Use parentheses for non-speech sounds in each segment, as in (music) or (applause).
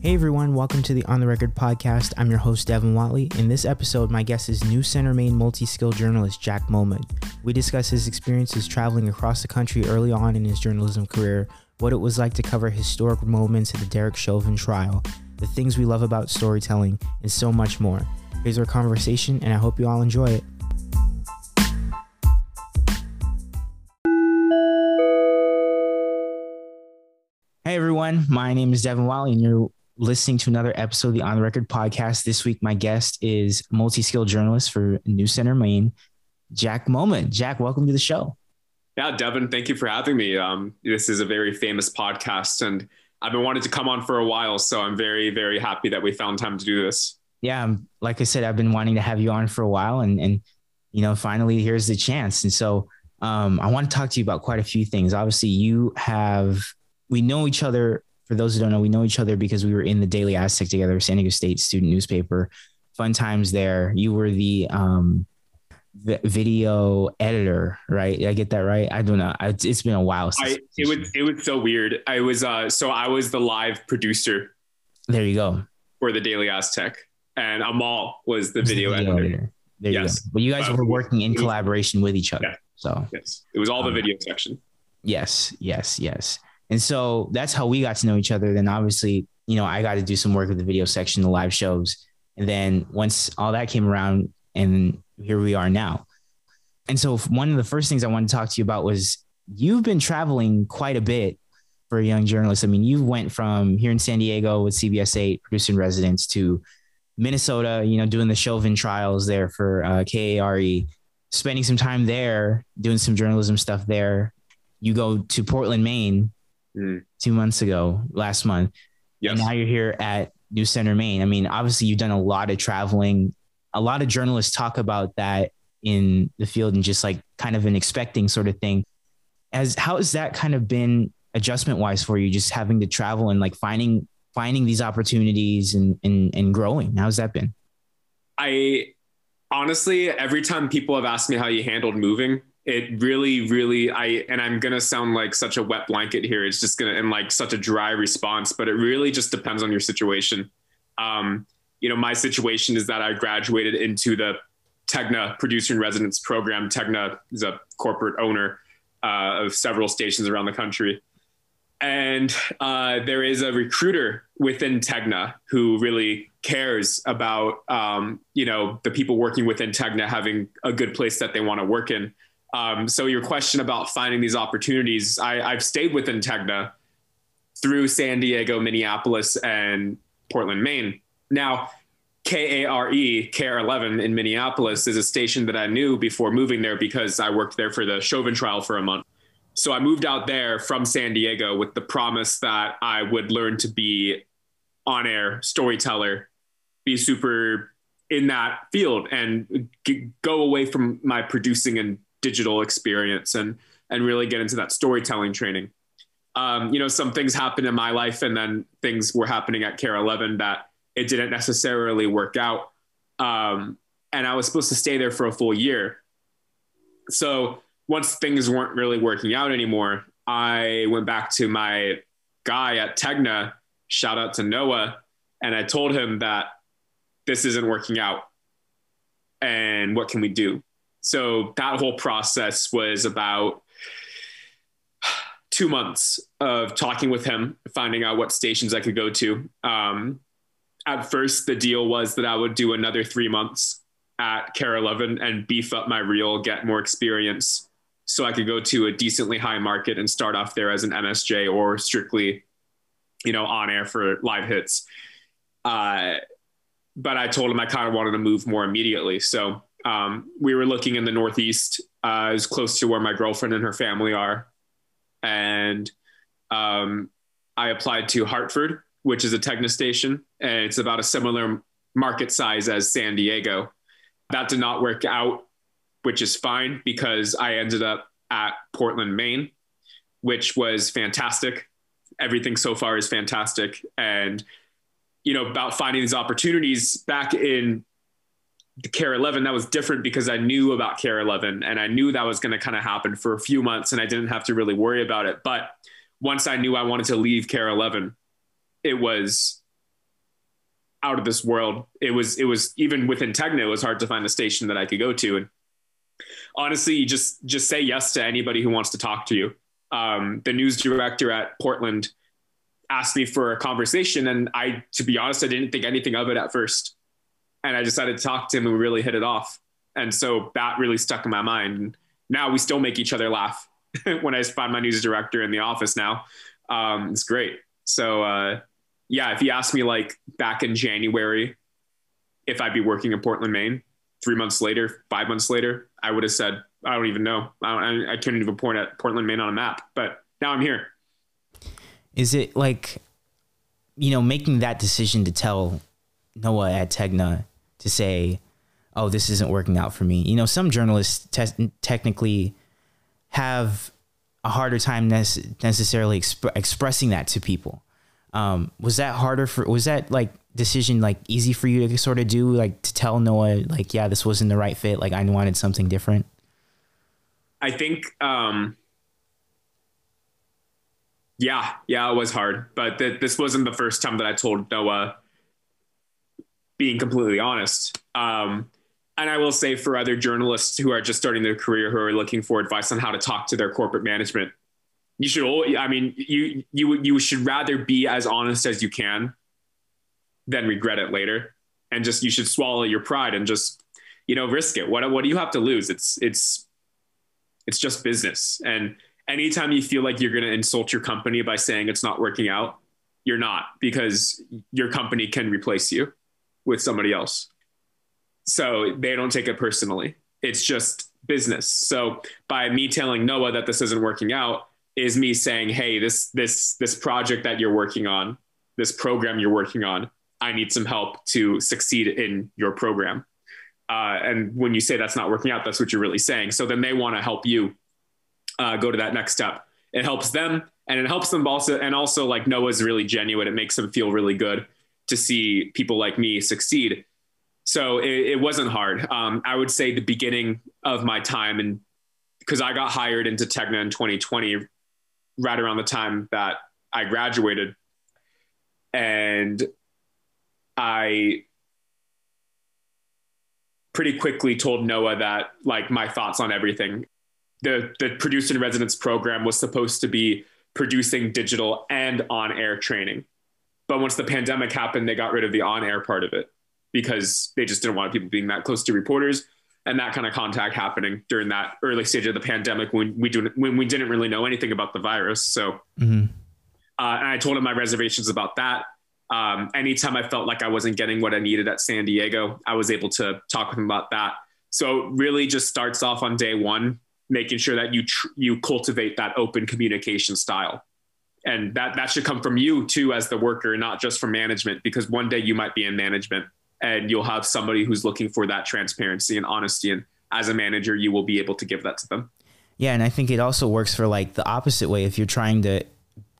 Hey everyone, welcome to the On the Record podcast. I'm your host, Devin Watley. In this episode, my guest is NewsCenter Maine multi skilled journalist Jack Molmud. We discuss his experiences traveling across the country early on in his journalism career, what it was like to cover historic moments at the Derek Chauvin trial, the things we love about storytelling, and so much more. Here's our conversation, and I hope you all enjoy it. Hey everyone, my name is Devin Watley, and you're listening to another episode of the On the Record podcast. This week, my guest is multi skilled journalist for NewsCenter Maine, Jack Molmud. Jack, welcome to the show. Yeah, Devin, thank you for having me. Um, this is a very famous podcast, and I've been wanting to come on for a while. So I'm very, very happy that we found time to do this. Yeah, like I said, I've been wanting to have you on for a while, and and you know, finally here's the chance. And so um, I want to talk to you about quite a few things. Obviously, you have we know each other for those who don't know, we know each other because we were in the Daily Aztec together, San Diego State student newspaper. Fun times there. You were the um, video editor, right? I get that right? I don't know. It's been a while. I, it was it was so weird. I was uh, so I was the live producer. There you go. For the Daily Aztec, and Amal was the video, the video editor. editor. There yes. you go. But you guys uh, were working in collaboration with each other. Yeah. So yes, it was all the um, video section. Yes, yes, yes. And so that's how we got to know each other. Then obviously, you know, I got to do some work with the video section, the live shows. And then once all that came around, and here we are now. And so one of the first things I wanted to talk to you about was you've been traveling quite a bit for a young journalist. I mean, you went from here in San Diego with CBS 8, producing residence, to Minnesota, you know, doing the Chauvin trials there for uh, KARE, spending some time there, doing some journalism stuff there. You go to Portland, Maine, mm. two months ago, last month. Yes. And now you're here at NewsCenter, Maine. I mean, obviously, you've done a lot of traveling. A lot of journalists talk about that in the field and just like kind of an expecting sort of thing. As how has that kind of been adjustment wise for you, just having to travel and like finding finding these opportunities and and and growing? How's that been? I honestly, every time people have asked me how you handled moving, it really, really, I, and I'm to sound like such a wet blanket here. It's just to, and like such a dry response, but it really just depends on your situation. Um, you know, my situation is that I graduated into the Tegna producer in residence program. Tegna is a corporate owner uh, of several stations around the country. And uh, there is a recruiter within Tegna who really cares about, um, you know, the people working within Tegna having a good place that they want to work in. Um, so your question about finding these opportunities, I, I've stayed within Tegna through San Diego, Minneapolis, and Portland, Maine. Now, KARE, KARE 11 in Minneapolis is a station that I knew before moving there because I worked there for the Chauvin trial for a month. So I moved out there from San Diego with the promise that I would learn to be on air storyteller, be super in that field and g- go away from my producing and digital experience and and really get into that storytelling training. Um, you know, some things happened in my life, and then things were happening at KARE 11 that it didn't necessarily work out. Um, and I was supposed to stay there for a full year. So once things weren't really working out anymore, I went back to my guy at Tegna, shout out to Noah, and I told him that this isn't working out. And what can we do? So that whole process was about two months of talking with him, finding out what stations I could go to. Um, at first, the deal was that I would do another three months at KARE 11 and beef up my reel, get more experience so I could go to a decently high market and start off there as an MSJ or strictly, you know, on air for live hits. Uh, but I told him I kind of wanted to move more immediately. So um, we were looking in the Northeast, uh, as close to where my girlfriend and her family are. And um, I applied to Hartford, which is a Tegna station, and it's about a similar market size as San Diego. That did not work out, which is fine because I ended up at Portland, Maine, which was fantastic. Everything so far is fantastic. And, you know, about finding these opportunities back in KARE 11 that was different because i knew about KARE 11 and i knew that was going to kind of happen for a few months and i didn't have to really worry about it but once i knew i wanted to leave KARE 11 it was out of this world. It was it was even within Tegna, it was hard to find a station that I could go to. And honestly, you just just say yes to anybody who wants to talk to you. Um, the news director at Portland asked me for a conversation, and I, to be honest, I didn't think anything of it at first. And I decided to talk to him, and we really hit it off. And so that really stuck in my mind. And now we still make each other laugh (laughs) when I find my news director in the office. Now um, it's great. So uh, yeah, if you asked me like back in January if I'd be working in Portland, Maine, three months later, five months later, I would have said, I don't even know. I, I couldn't even point at Portland, Maine on a map, but now I'm here. Is it like, you know, making that decision to tell Noah at Tegna to say, oh, this isn't working out for me? You know, some journalists te- technically have a harder time necessarily exp- expressing that to people. Um, was that harder for? Was that like decision like easy for you to sort of do? Like to tell Noah, like, yeah, this wasn't the right fit. Like I wanted something different. I think, um, yeah, yeah, it was hard, but th- this wasn't the first time that I told Noah. Being completely honest, um, and I will say for other journalists who are just starting their career who are looking for advice on how to talk to their corporate management, you should i mean you you you should rather be as honest as you can than regret it later. And just you should swallow your pride and just you know risk it. What what do you have to lose? It's it's it's just business. And anytime you feel like you're going to insult your company by saying it's not working out you're not because your company can replace you with somebody else so they don't take it personally it's just business so by me telling noah that this isn't working out is me saying, "Hey, this this this project that you're working on, this program you're working on, I need some help to succeed in your program." Uh, and when you say that's not working out, that's what you're really saying. So then they want to help you uh, go to that next step. It helps them, and it helps them also. And also, like Noah's really genuine. It makes them feel really good to see people like me succeed. So it, it wasn't hard. Um, I would say the beginning of my time and because I got hired into Tegna in 2020 right around the time that I graduated. And I pretty quickly told Noah that like my thoughts on everything. The the producer in residence program was supposed to be producing digital and on air training. But once the pandemic happened, they got rid of the on air part of it because they just didn't want people being that close to reporters and that kind of contact happening during that early stage of the pandemic when we do when we didn't really know anything about the virus. So, mm-hmm. uh, and I told him my reservations about that. Um, anytime I felt like I wasn't getting what I needed at San Diego, I was able to talk with him about that. So, really, just starts off on day one, making sure that you tr- you cultivate that open communication style, and that that should come from you too as the worker, not just from management, because one day you might be in management and you'll have somebody who's looking for that transparency and honesty. And as a manager you will be able to give that to them. Yeah and i think it also works for like the opposite way. If you're trying to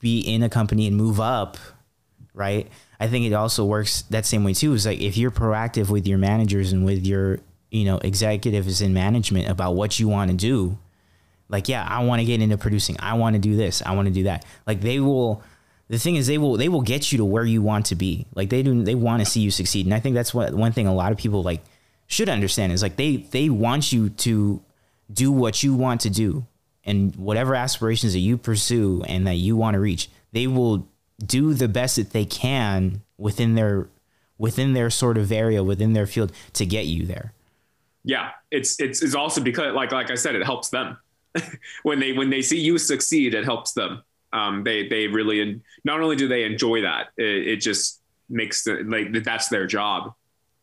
be in a company and move up right? I think it also works that same way too. Is like if you're proactive with your managers and with your you know executives in management about what you want to do like yeah i want to get into producing i want to do this i want to do that like they will the thing is they will they will get you to where you want to be. Like they do they want to see you succeed. And I think that's what one thing a lot of people like should understand is like they they want you to do what you want to do and whatever aspirations that you pursue and that you want to reach. They will do the best that they can within their within their sort of area within their field to get you there. Yeah, it's it's it's also because like like I said it helps them. (laughs) when they when they see you succeed it helps them um, they they really not only do they enjoy that, it, it just makes the like that's their job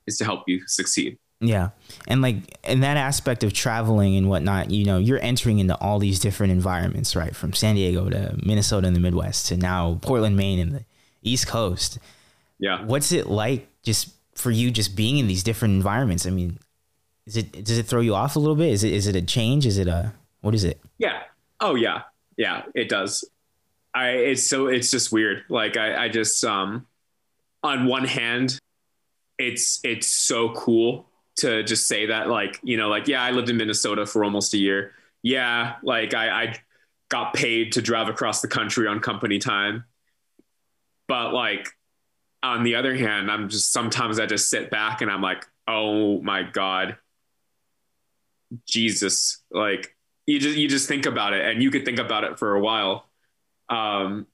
is to help you succeed. Yeah. And like in that aspect of traveling and whatnot, you know, you're entering into all these different environments, right? From San Diego to Minnesota in the Midwest to now Portland, Maine and the East Coast. Yeah. What's it like just for you just being in these different environments? I mean, is it does it throw you off a little bit? Is it is it a change? Is it a what is it? Yeah. Oh yeah. Yeah, it does. I it's so it's just weird. Like I, I just um on one hand, it's it's so cool to just say that like, you know, like, yeah, I lived in Minnesota for almost a year. Yeah, like I, I got paid to drive across the country on company time. But like on the other hand, I'm just sometimes I just sit back and I'm like, oh my God, Jesus. Like you just you just think about it and you could think about it for a while. Um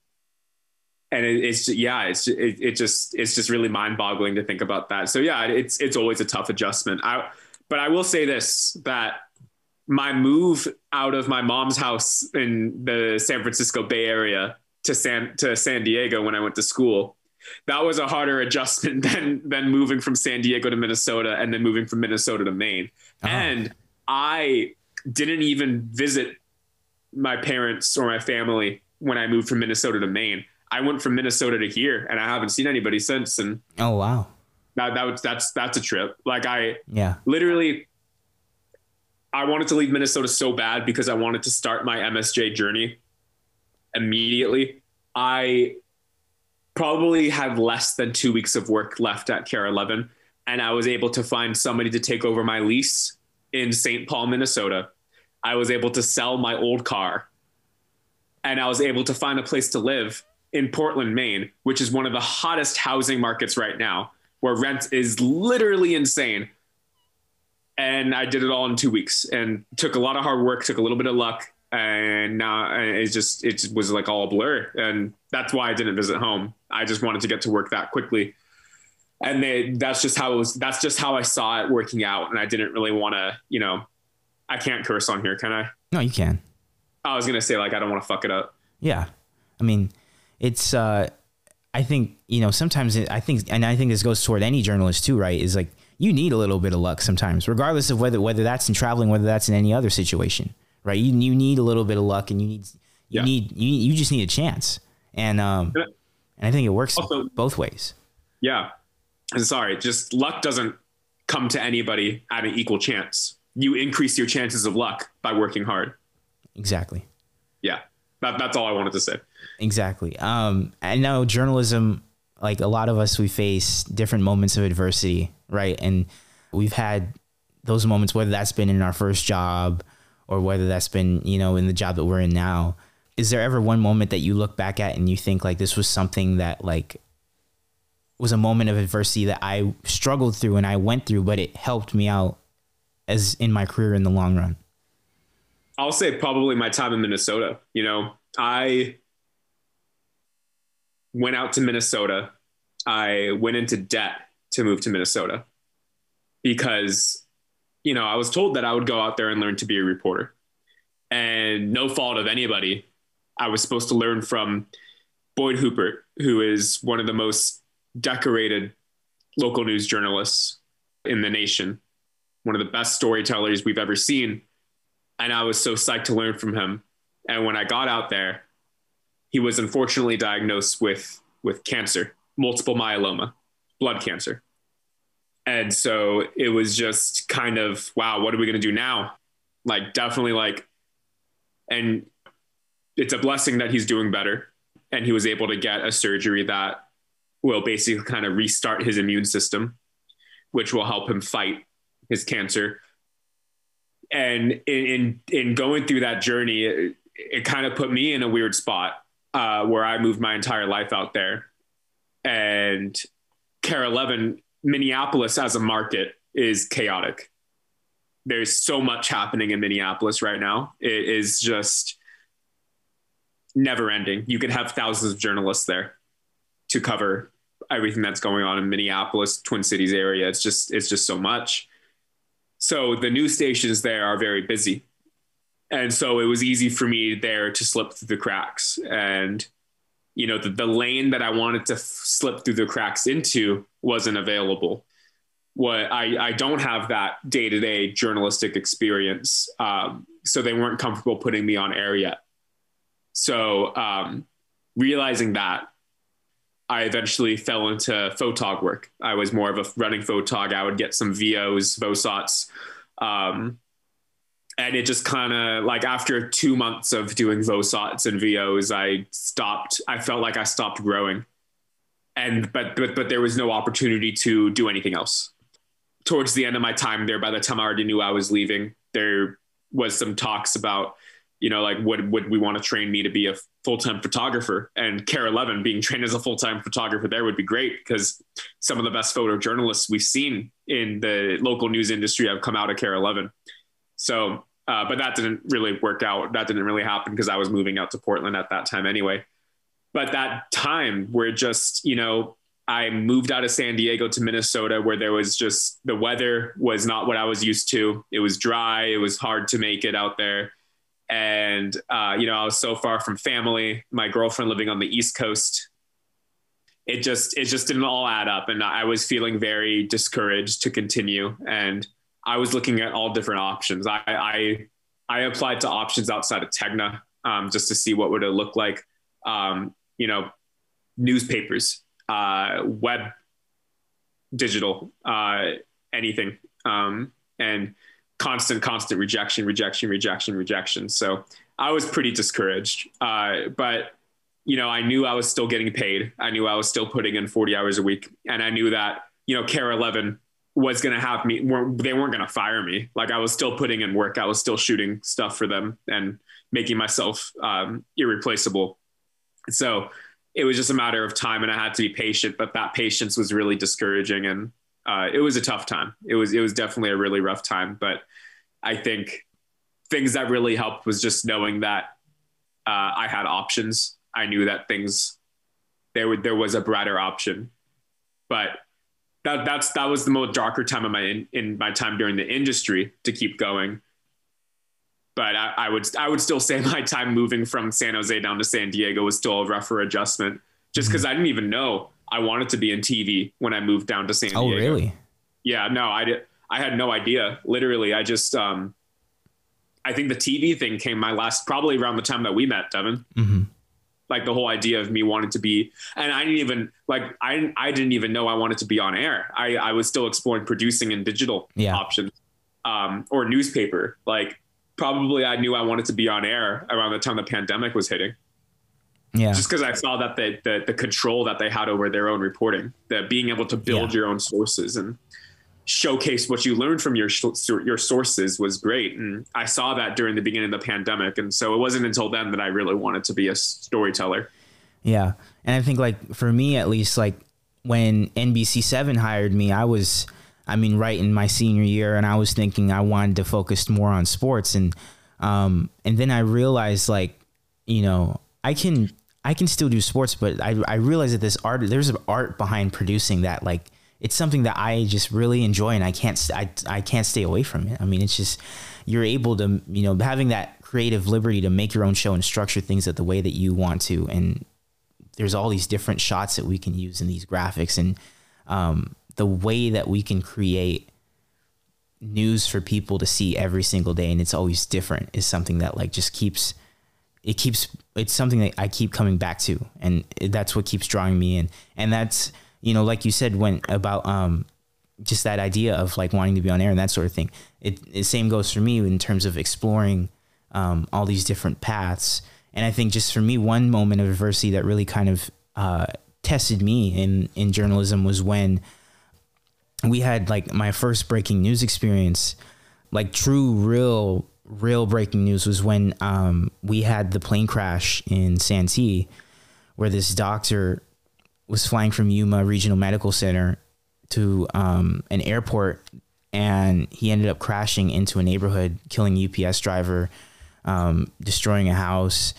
and it, it's yeah, it's it, it just it's just really mind boggling to think about that. So yeah, it's it's always a tough adjustment. I but I will say this that my move out of my mom's house in the San Francisco Bay Area to San to San Diego when I went to school that was a harder adjustment (laughs) than than moving from San Diego to Minnesota and then moving from Minnesota to Maine. Uh-huh. And I didn't even visit my parents or my family when I moved from Minnesota to Maine. I went from Minnesota to here and I haven't seen anybody since and Oh wow. That that was that's that's a trip. Like I yeah. Literally I wanted to leave Minnesota so bad because I wanted to start my MSJ journey immediately. I probably had less than two weeks of work left at KARE 11. And I was able to find somebody to take over my lease in St. Paul, Minnesota. I was able to sell my old car and I was able to find a place to live in Portland, Maine, which is one of the hottest housing markets right now, where rent is literally insane. And I did it all in two weeks and took a lot of hard work, took a little bit of luck, and now it just it was like all a blur and that's why i didn't visit home i just wanted to get to work that quickly and they, that's just how it was that's just how i saw it working out. And i didn't really want to you know i can't curse on here can i? No you can. I was gonna say like i don't want to fuck it up. Yeah. I mean it's uh i think you know sometimes it, i think and i think this goes toward any journalist too right? Is like you need a little bit of luck sometimes regardless of whether whether that's in traveling whether that's in any other situation right? You you need a little bit of luck, and you need you yeah. need you you just need a chance, and um, and I think it works also, both ways. Yeah, sorry, just luck doesn't come to anybody at an equal chance. You increase your chances of luck by working hard. Exactly. Yeah, that, that's all I wanted to say. Exactly. Um, I know journalism, like a lot of us, we face different moments of adversity, right? And we've had those moments, whether that's been in our first job or whether that's been, you know, in the job that we're in now. Is there ever one moment that you look back at and you think like this was something that like was a moment of adversity that I struggled through and I went through, but it helped me out as in my career in the long run? I'll say probably my time in Minnesota. You know, I went out to Minnesota. I went into debt to move to Minnesota because you know, I was told that I would go out there and learn to be a reporter. And no fault of anybody, I was supposed to learn from Boyd Huppert, who is one of the most decorated local news journalists in the nation, one of the best storytellers we've ever seen. And I was so psyched to learn from him. And when I got out there, he was unfortunately diagnosed with, with cancer, multiple myeloma, blood cancer. And so it was just kind of, wow, what are we going to do now? Like, definitely like, and it's a blessing that he's doing better. And he was able to get a surgery that will basically kind of restart his immune system, which will help him fight his cancer. And in, in, in going through that journey, it, it kind of put me in a weird spot uh, where I moved my entire life out there. And KARE 11 Minneapolis as a market is chaotic. There's so much happening in Minneapolis right now. It is just never ending. You could have thousands of journalists there to cover everything that's going on in Minneapolis, Twin Cities area. It's just it's just so much. So the news stations there are very busy. And so it was easy for me there to slip through the cracks. And you know, the, the lane that I wanted to f- slip through the cracks into wasn't available. What I, I don't have that day to day journalistic experience. Um, so they weren't comfortable putting me on air yet. So um, realizing that, I eventually fell into photog work. I was more of a running photog. I would get some VOs, VOSOTs, um, and it just kind of like after two months of doing VOSOTs and VOs, I stopped. I felt like I stopped growing, and but but but there was no opportunity to do anything else. Towards the end of my time there, by the time I already knew I was leaving, there was some talks about you know, like would would we want to train me to be a full time photographer? And KARE 11 being trained as a full time photographer there would be great because some of the best photojournalists we've seen in the local news industry have come out of KARE 11. So, uh, but that didn't really work out. That didn't really happen because I was moving out to Portland at that time anyway. But that time where just you know I moved out of San Diego to Minnesota where there was just the weather was not what I was used to. It was dry. It was hard to make it out there. And, uh, you know, I was so far from family, my girlfriend living on the East Coast. It just, it just didn't all add up. And I was feeling very discouraged to continue. And I was looking at all different options. I, I, I applied to options outside of Tegna um, just to see what would it look like. Um, you know, newspapers, uh, web, digital, uh, anything. Um, and constant, constant rejection, rejection, rejection, rejection. So I was pretty discouraged. Uh, but you know, I knew I was still getting paid. I knew I was still putting in 40 hours a week, and I knew that you know, KARE 11 was going to have me. They weren't going to fire me. Like I was still putting in work. I was still shooting stuff for them and making myself um, irreplaceable. So it was just a matter of time and I had to be patient, but that patience was really discouraging and uh, it was a tough time. It was, it was definitely a really rough time, but I think things that really helped was just knowing that uh, I had options. I knew that things, there were, there was a brighter option, but that, that's, that was the most darker time of my, in, in my time during the industry to keep going but I, I, would I would still say (laughs) my time moving from San Jose down to San Diego was still a rougher adjustment, just because mm-hmm. I didn't even know I wanted to be in TV when I moved down to San oh, Diego. Oh, really? Yeah, no, I did. I had no idea. Literally, I just um, I think the TV thing came my last probably around the time that we met, Devin. Mm-hmm. Like the whole idea of me wanting to be, and I didn't even like I I didn't even know I wanted to be on air. I I was still exploring producing and digital yeah. options, um, or newspaper. Like probably I knew I wanted to be on air around the time the pandemic was hitting. Yeah. Just because I saw that the, the, the control that they had over their own reporting, that being able to build yeah. your own sources and showcase what you learned from your your sources was great. And I saw that during the beginning of the pandemic, and so it wasn't until then that I really wanted to be a storyteller. Yeah, and I think like for me at least, like when NBC Seven hired me, I was I mean, right in my senior year, and I was thinking I wanted to focus more on sports, and um, and then I realized like, you know, I can I can still do sports, but I I realized that this art there's an art behind producing that like it's something that I just really enjoy, and I can't I I can't stay away from it. I mean, it's just you're able to you know having that creative liberty to make your own show and structure things at the way that you want to, and there's all these different shots that we can use in these graphics and um, the way that we can create news for people to see every single day and it's always different is something that like just keeps it keeps it's something that I keep coming back to and that's what keeps drawing me in. And that's you know like you said when about um just that idea of like wanting to be on air and that sort of thing. It the same goes for me in terms of exploring um, all these different paths. And I think just for me one moment of adversity that really kind of uh, tested me in in journalism was when we had like my first breaking news experience, like true, real, real breaking news was when um, we had the plane crash in Santee, where this doctor was flying from Yuma Regional Medical Center to um, an airport, and he ended up crashing into a neighborhood, killing UPS driver, um, destroying a house.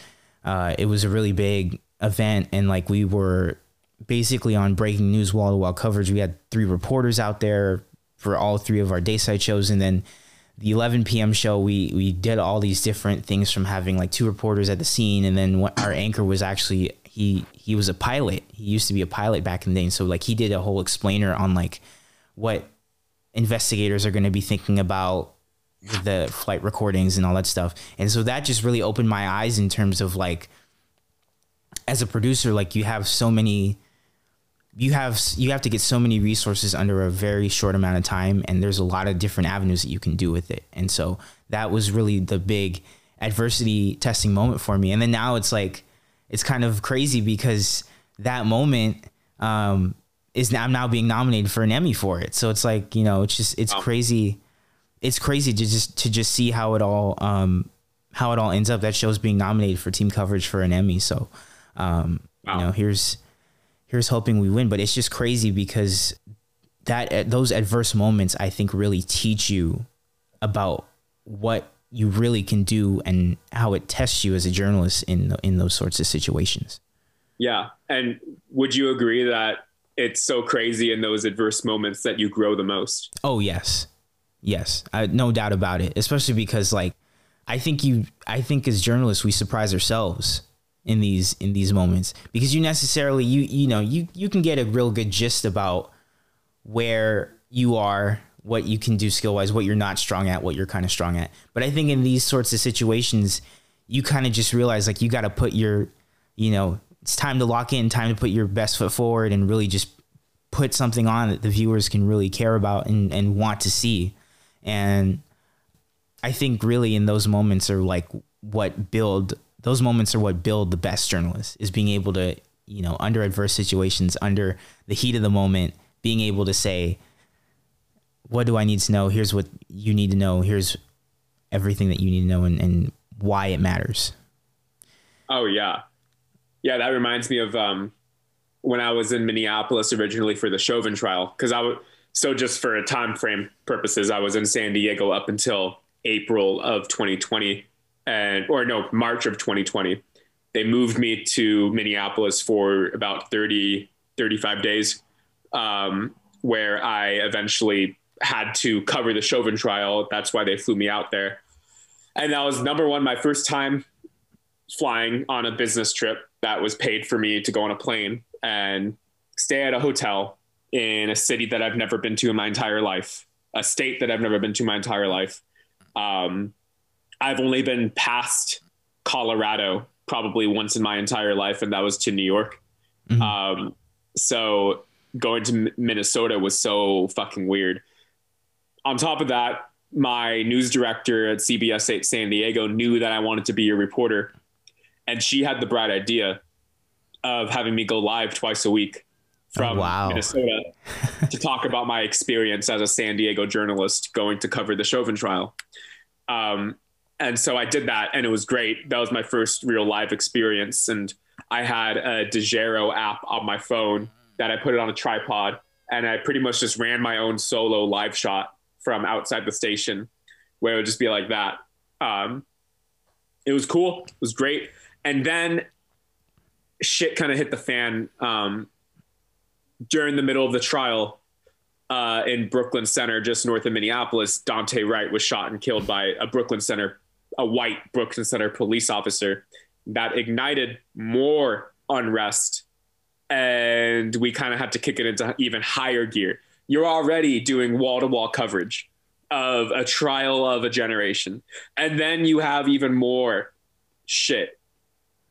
Uh, it was a really big event, and like we were basically on breaking news wall to wall coverage. We had three reporters out there for all three of our dayside shows, and then the 11 p.m. show, we we did all these different things from having like two reporters at the scene, and then our anchor was actually he he was a pilot. He used to be a pilot back in the day, and so like he did a whole explainer on like what investigators are going to be thinking about the flight recordings and all that stuff. And so that just really opened my eyes in terms of like as a producer, like you have so many you have you have to get so many resources under a very short amount of time and there's a lot of different avenues that you can do with it and so that was really the big adversity testing moment for me and then now it's like it's kind of crazy because that moment um, is now I'm now being nominated for an Emmy for it so it's like you know it's just it's crazy it's crazy to just to just see how it all um, how it all ends up. That show's being nominated for team coverage for an Emmy. So, um, wow. you know, here's here's hoping we win. But it's just crazy because that eh, those adverse moments, I think, really teach you about what you really can do and how it tests you as a journalist in in those sorts of situations. Yeah, and would you agree that it's so crazy in those adverse moments that you grow the most? Oh yes, yes, I, no doubt about it. Especially because like I think you, I think as journalists we surprise ourselves in these in these moments. Because you necessarily you you know you you can get a real good gist about where you are what you can do skill wise what you're not strong at what you're kind of strong at. But i think in these sorts of situations you kind of just realize like you got to put your you know it's time to lock in time to put your best foot forward and really just put something on that the viewers can really care about and, and want to see. And i think really in those moments are like what build those moments are what build the best journalists is being able to you know under adverse situations under the heat of the moment being able to say what do i need to know? Here's what you need to know. Here's everything that you need to know and, and why it matters. Oh yeah. Yeah that reminds me of um, when i was in minneapolis originally for the chauvin trial because i was so just for a time frame purposes i was in san diego up until april of 2020 and or no March of 2020. They moved me to Minneapolis for about 30 35 days, um, where I eventually had to cover the Chauvin trial. That's why they flew me out there, and that was number one my first time flying on a business trip that was paid for me to go on a plane and stay at a hotel in a city that I've never been to in my entire life, a state that I've never been to my entire life. Um, I've only been past Colorado probably once in my entire life, and that was to New York. Mm-hmm. Um, so going to Minnesota was so fucking weird. On top of that, my news director at CBS 8 San Diego knew that I wanted to be a reporter, and she had the bright idea of having me go live twice a week from oh, wow. Minnesota (laughs) to talk about my experience as a San Diego journalist going to cover the Chauvin trial. Um, and so I did that, and it was great. That was my first real live experience, and I had a Dejero app on my phone that I put it on a tripod, and I pretty much just ran my own solo live shot from outside the station, where it would just be like that. Um, it was cool. It was great, and then shit kind of hit the fan um, during the middle of the trial. Uh, in Brooklyn Center, just north of Minneapolis, Daunte Wright was shot and killed by a Brooklyn Center a white Brooklyn Center police officer that ignited more unrest. And we kind of had to kick it into even higher gear. You're already doing wall to wall coverage of a trial of a generation. And then you have even more shit.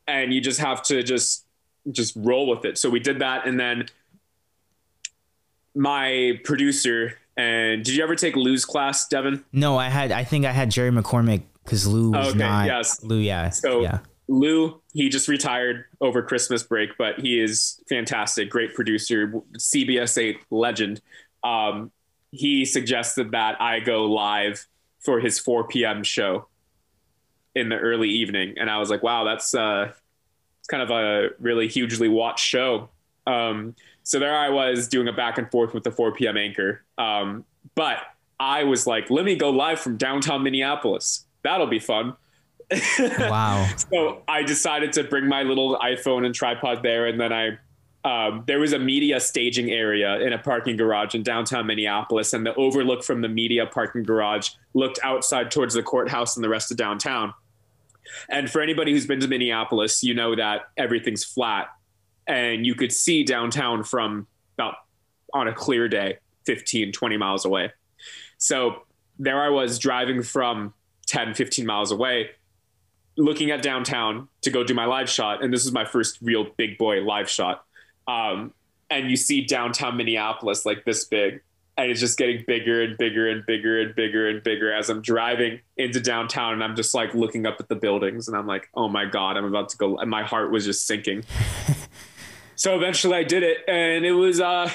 And you just have to just just roll with it. So we did that and then my producer and did you ever take Lou's class, Devin? No, I had I think I had Jerry McCormick because Lou was okay, not. Yes, Lou. Yeah. So yeah. Lou, he just retired over Christmas break, but he is fantastic, great producer, CBS eight legend. Um, he suggested that I go live for his 4 p.m. show in the early evening, and I was like, wow, that's uh, it's kind of a really hugely watched show. Um, so there I was doing a back and forth with the 4 p.m. anchor. Um, but I was like, let me go live from downtown Minneapolis that'll be fun. Wow. (laughs) so I decided to bring my little iPhone and tripod there. And then I, um, there was a media staging area in a parking garage in downtown Minneapolis. And the overlook from the media parking garage looked outside towards the courthouse and the rest of downtown. And for anybody who's been to Minneapolis, you know that everything's flat and you could see downtown from about on a clear day, 15, 20 miles away. So there I was driving from 10, 15 miles away, looking at downtown to go do my live shot. And this is my first real big boy live shot. Um, and you see downtown Minneapolis like this big. And it's just getting bigger and bigger and bigger and bigger and bigger as I'm driving into downtown. And I'm just like looking up at the buildings and I'm like, oh my God, I'm about to go. And my heart was just sinking. (laughs) so eventually I did it. And it was, uh,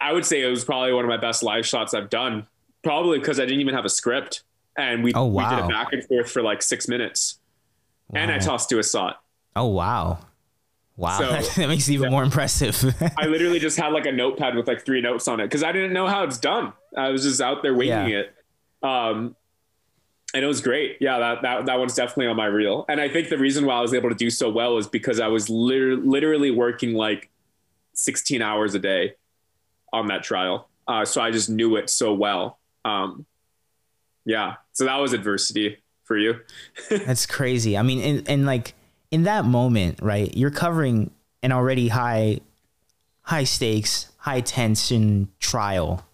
I would say it was probably one of my best live shots I've done, probably because I didn't even have a script. And we Oh, we did it back and forth for like six minutes, and I tossed to a Assad. Oh wow, wow, So- (laughs) that makes it even more impressive. (laughs) I literally just had like a notepad with like three notes on it because I didn't know how it's done. I was just out there winging Yeah. it. Um, and it was great. Yeah, that, that that one's definitely on my reel. And I think the reason why I was able to do so well is because I was liter- literally working like 16 hours a day on that trial. Uh, so I just knew it so well. Um, yeah, so that was adversity for you. (laughs) That's crazy. I mean, and, and like in that moment, right? You're covering an already high, high stakes, high tension trial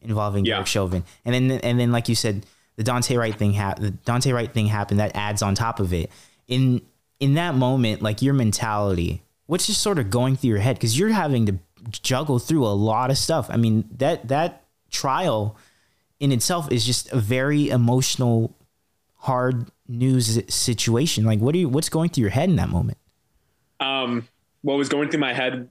involving Yeah. Derek Chauvin, and then and then like you said, the Daunte Wright thing happened. The Daunte Wright thing happened. That adds on top of it. In in that moment, like your mentality, what's just sort of going through your head because you're having to juggle through a lot of stuff. I mean that that trial in itself is just a very emotional hard news situation like what are you what's going through your head in that moment um, what was going through my head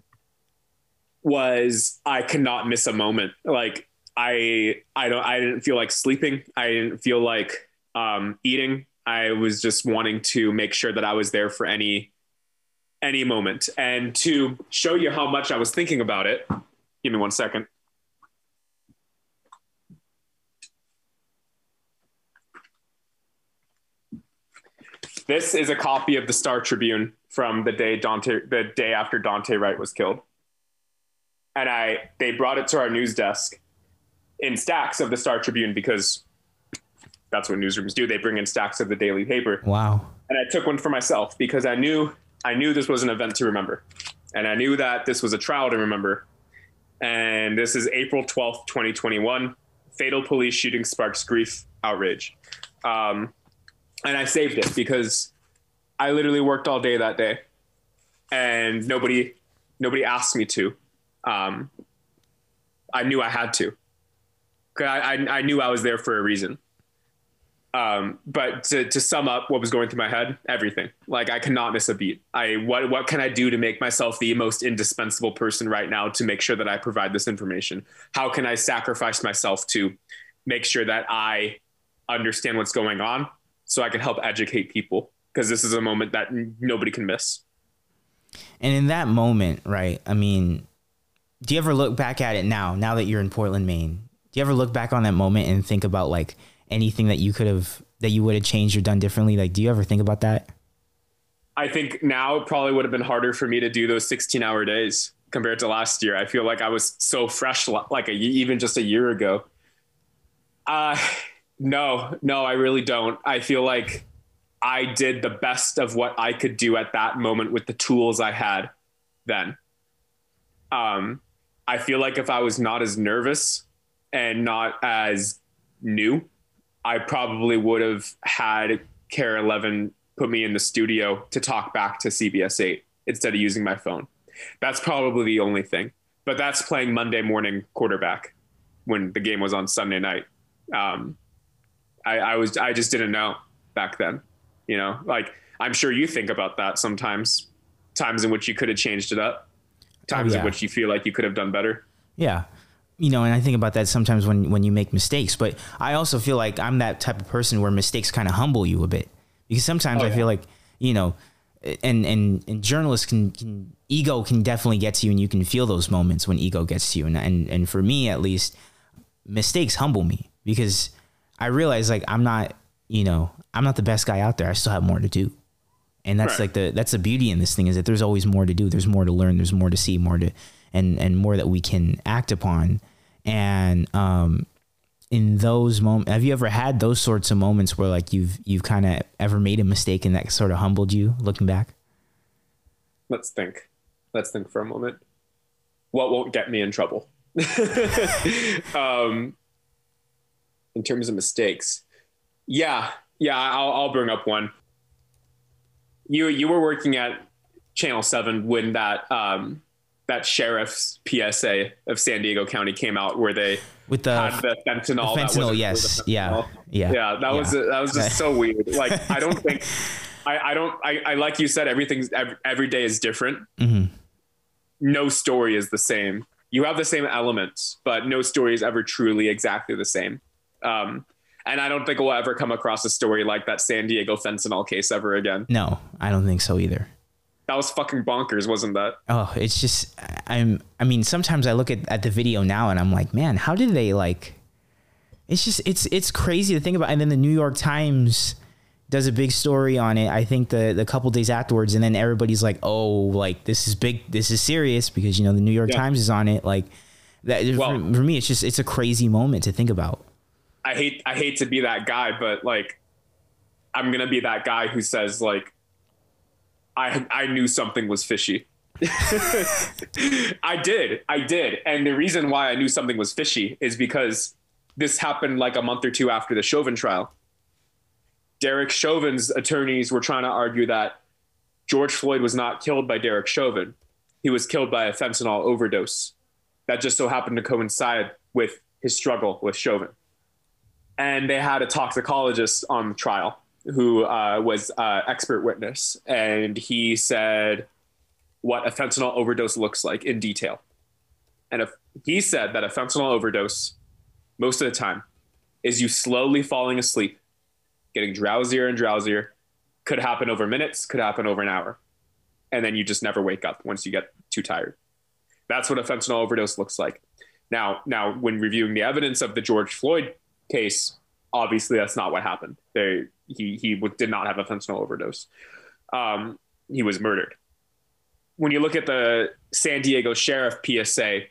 was I could not miss a moment. Like I, I don't, I didn't feel like sleeping. I didn't feel like um, eating. I was just wanting to make sure that I was there for any, any moment. And to show you how much I was thinking about it, give me one second. This is a copy of the Star Tribune from the day Daunte, the day after Daunte Wright was killed. And I, they brought it to our news desk in stacks of the Star Tribune because that's what newsrooms do. They bring in stacks of the daily paper. wow And I took one for myself because I knew, I knew this was an event to remember. And I knew that this was a trial to remember. And this is April 12th, 2021. Fatal police shooting sparks grief, outrage. Um, and I saved it because I literally worked all day that day, and nobody nobody asked me to. Um, I knew I had to. I, I I knew I was there for a reason. Um, but to, to sum up what was going through my head, everything. Like I cannot miss a beat. I what what can I do to make myself the most indispensable person right now to make sure that I provide this information? How can I sacrifice myself to make sure that I understand what's going on so I can help educate people? Because this is a moment that nobody can miss. and in that moment right i mean do you ever look back at it now now that you're in portland maine do you ever look back on that moment and think about like anything that you could have that you would have changed or done differently like do you ever think about that I think now it probably would have been harder for me to do those 16 hour days compared to last year. I feel like I was so fresh, like a, even just a year ago. Uh, no, no, I really don't. I feel like I did the best of what I could do at that moment with the tools I had then. Um, I feel like if I was not as nervous and not as new, I probably would have had KARE 11 put me in the studio to talk back to CBS 8 instead of using my phone. That's probably the only thing. But that's playing Monday morning quarterback when the game was on Sunday night. Um, I, I was I just didn't know back then. You know, like I'm sure you think about that sometimes. Times in which you could have changed it up. Times yeah. in which you feel like you could have done better. Yeah. You know, and I think about that sometimes when when you make mistakes, but I also feel like I'm that type of person where mistakes kind of humble you a bit. Because sometimes Oh, I yeah. feel like, you know, and and and journalists can, can ego can definitely get to you and you can feel those moments when ego gets to you and and and for me at least mistakes humble me because I realize like I'm not, you know, I'm not the best guy out there. I still have more to do. And that's Right. like the that's the beauty in this thing is that there's always more to do. There's more to learn. There's more to see. More to and and more that we can act upon. And um, in those moments, have you ever had those sorts of moments where like you've you've kind of ever made a mistake and that sort of humbled you looking back? Let's think. Let's think for a moment. What won't get me in trouble? (laughs) um, in terms of mistakes, yeah, yeah, I'll, I'll bring up one. You you were working at Channel Seven when that um, that sheriff's PSA of San Diego County came out, where they With the had the fentanyl. the fentanyl, yes, yeah, fentanyl. yeah, yeah that was that was just so weird like i don't think (laughs) i i don't I, I like you said everything's every, every day is different Mm-hmm. no story is the same you have the same elements but no story is ever truly exactly the same um And I don't think we'll ever come across a story like that San Diego fentanyl case ever again. No, I don't think so either. That was fucking bonkers, wasn't that? Oh, it's just I'm I mean, sometimes I look at, at the video now and I'm like, man, how did they like it's just it's it's crazy to think about. And then the New York Times does a big story on it. I think the the couple days afterwards, and then everybody's like, "Oh, like this is big, this is serious," because you know the New York yeah. Times is on it. Like that well, for, for, me, it's just it's a crazy moment to think about. I hate I hate to be that guy, but like I'm gonna be that guy who says like I I knew something was fishy. (laughs) I did, I did, and the reason why I knew something was fishy is because this happened like a month or two after the Chauvin trial. Derek Chauvin's attorneys were trying to argue that George Floyd was not killed by Derek Chauvin. He was killed by a fentanyl overdose. That just so happened to coincide with his struggle with Chauvin. And they had a toxicologist on the trial who uh, was an expert witness. And he said what a fentanyl overdose looks like in detail. And if he said that a fentanyl overdose most of the time is you slowly falling asleep, getting drowsier and drowsier. Could happen over minutes, could happen over an hour. And then you just never wake up once you get too tired. That's what a fentanyl overdose looks like. Now, now when reviewing the evidence of the George Floyd case, obviously that's not what happened. They, he he did not have a fentanyl overdose. Um, he was murdered. When you look at the San Diego sheriff PSA,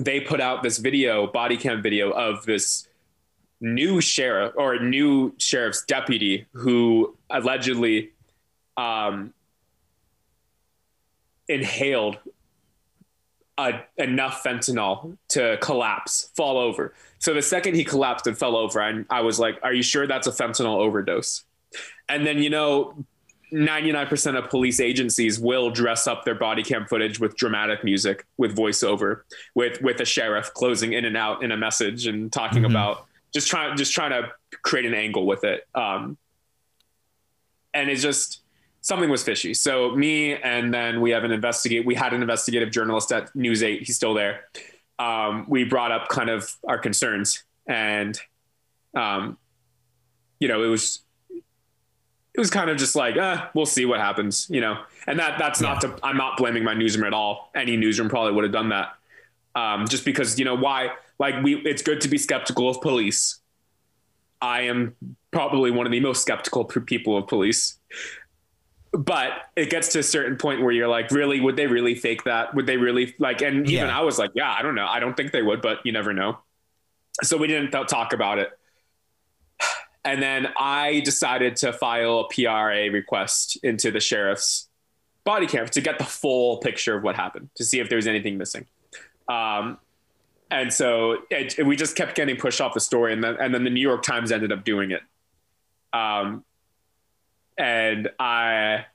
they put out this video, body cam video of this new sheriff or new sheriff's deputy who allegedly um, inhaled a, enough fentanyl to collapse, fall over. So the second he collapsed and fell over, I, I was like, "Are you sure that's a fentanyl overdose?" And then you know, 99% of police agencies will dress up their body cam footage with dramatic music with voiceover with with a sheriff closing in and out in a message and talking mm-hmm. about just trying just trying to create an angle with it um, and it's just something was fishy so me and then we have an investigate we had an investigative journalist at news 8 he's still there um, we brought up kind of our concerns and um, you know it was it was kind of just like, eh, we'll see what happens, you know. And that that's yeah. not to I'm not blaming my newsroom at all. Any newsroom probably would have done that. Um, just because you know why like we it's good to be skeptical of police. I am probably one of the most skeptical people of police. But it gets to a certain point where you're like, really, would they really fake that? Would they really like? And even yeah. I was like, yeah, I don't know. I don't think they would, but you never know. So we didn't th- talk about it. And then I decided to file a PRA request into the sheriff's body cam to get the full picture of what happened, to see if there was anything missing. Um, and so it, it, we just kept getting pushed off the story, and then and then the New York Times ended up doing it. Um, and I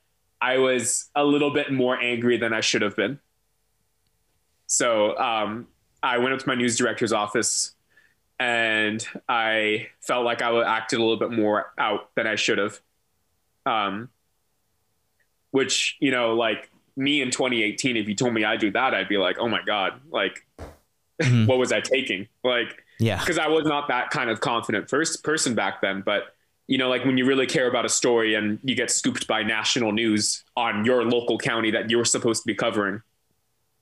I was a little bit more angry than I should have been. So um, I went up to my news director's office and I felt like I acted a little bit more out than I should have. Um, which you know, like me in 2018, if you told me I do that, I'd be like, oh my god, like mm-hmm. (laughs) what was I taking? Like, yeah, because I was not that kind of confident first person back then. But you know, like when you really care about a story and you get scooped by national news on your local county that you're supposed to be covering,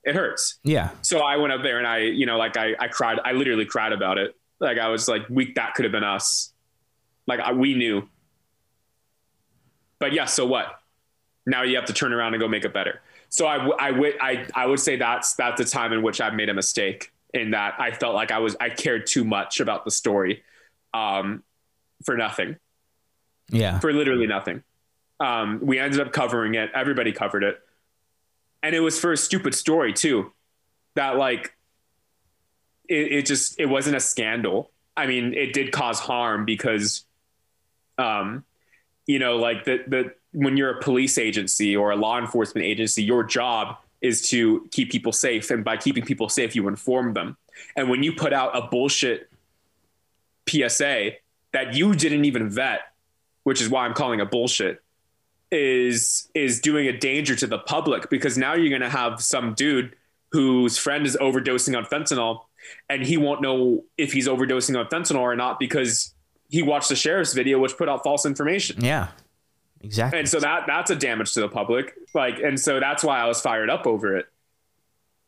it hurts. Yeah. So I went up there and I, you know, like I, I cried. I literally cried about it. Like I was like, we that could have been us. Like I, we knew. But yeah, so what? Now you have to turn around and go make it better. So I, I would I, I would say that's that's the time in which I made a mistake in that I felt like I was I cared too much about the story um, for nothing. Yeah. For literally nothing. Um, we ended up covering it. Everybody covered it. And it was for a stupid story too. That like it, it just it wasn't a scandal. I mean, it did cause harm because, um, you know, like the the when you're a police agency or a law enforcement agency, your job is to keep people safe, and by keeping people safe, you inform them. And when you put out a bullshit PSA that you didn't even vet, which is why I'm calling it bullshit, is is doing a danger to the public because now you're going to have some dude whose friend is overdosing on fentanyl and he won't know if he's overdosing on fentanyl or not because he watched the sheriff's video, which put out false information. Yeah, exactly. And so that that's a damage to the public. Like, and so that's why I was fired up over it.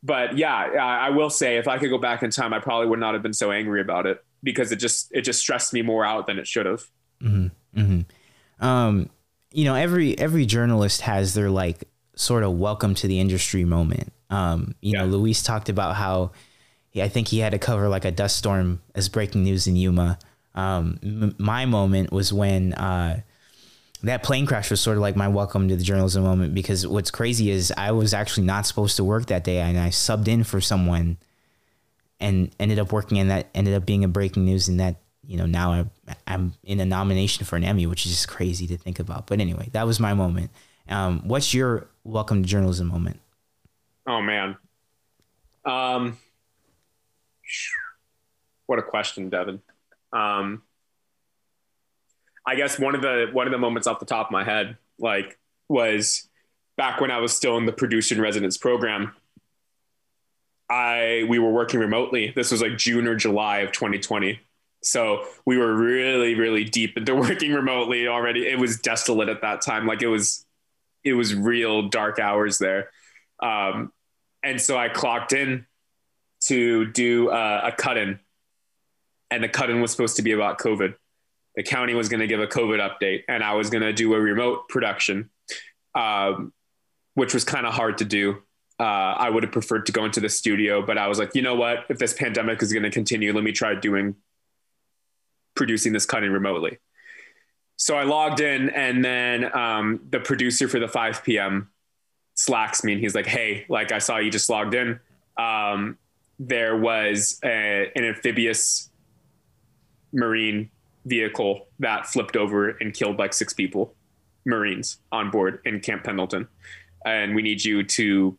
But yeah, I will say if I could go back in time, I probably would not have been so angry about it because it just it just stressed me more out than it should have. Mm-hmm. Mm-hmm. Um, you know, every every journalist has their like sort of welcome to the industry moment. Um, you yeah. know, Luis talked about how he, I think he had to cover like a dust storm as breaking news in Yuma. Um, m- my moment was when uh, that plane crash was sort of like my welcome to the journalism moment because what's crazy is I was actually not supposed to work that day and I subbed in for someone and ended up working and that ended up being a breaking news and that you know now I'm, I'm in a nomination for an Emmy which is just crazy to think about but anyway that was my moment um, what's your welcome to journalism moment oh man um what a question Devin um, I guess one of the one of the moments off the top of my head, like, was back when I was still in the producer in residence program. I we were working remotely. This was like June or July of 2020. So we were really, really deep into (laughs) working remotely already. It was desolate at that time. Like it was, it was real dark hours there. Um, and so I clocked in to do uh, a cut in and the cut in was supposed to be about COVID. The county was going to give a COVID update, and I was going to do a remote production, um, which was kind of hard to do. Uh, I would have preferred to go into the studio, but I was like, you know what? If this pandemic is going to continue, let me try doing producing this cutting remotely. So I logged in, and then um, the producer for the 5 p.m. slacks me, and he's like, "Hey, like I saw you just logged in. Um, there was a, an amphibious marine vehicle that flipped over and killed like six people, Marines on board in Camp Pendleton. And we need you to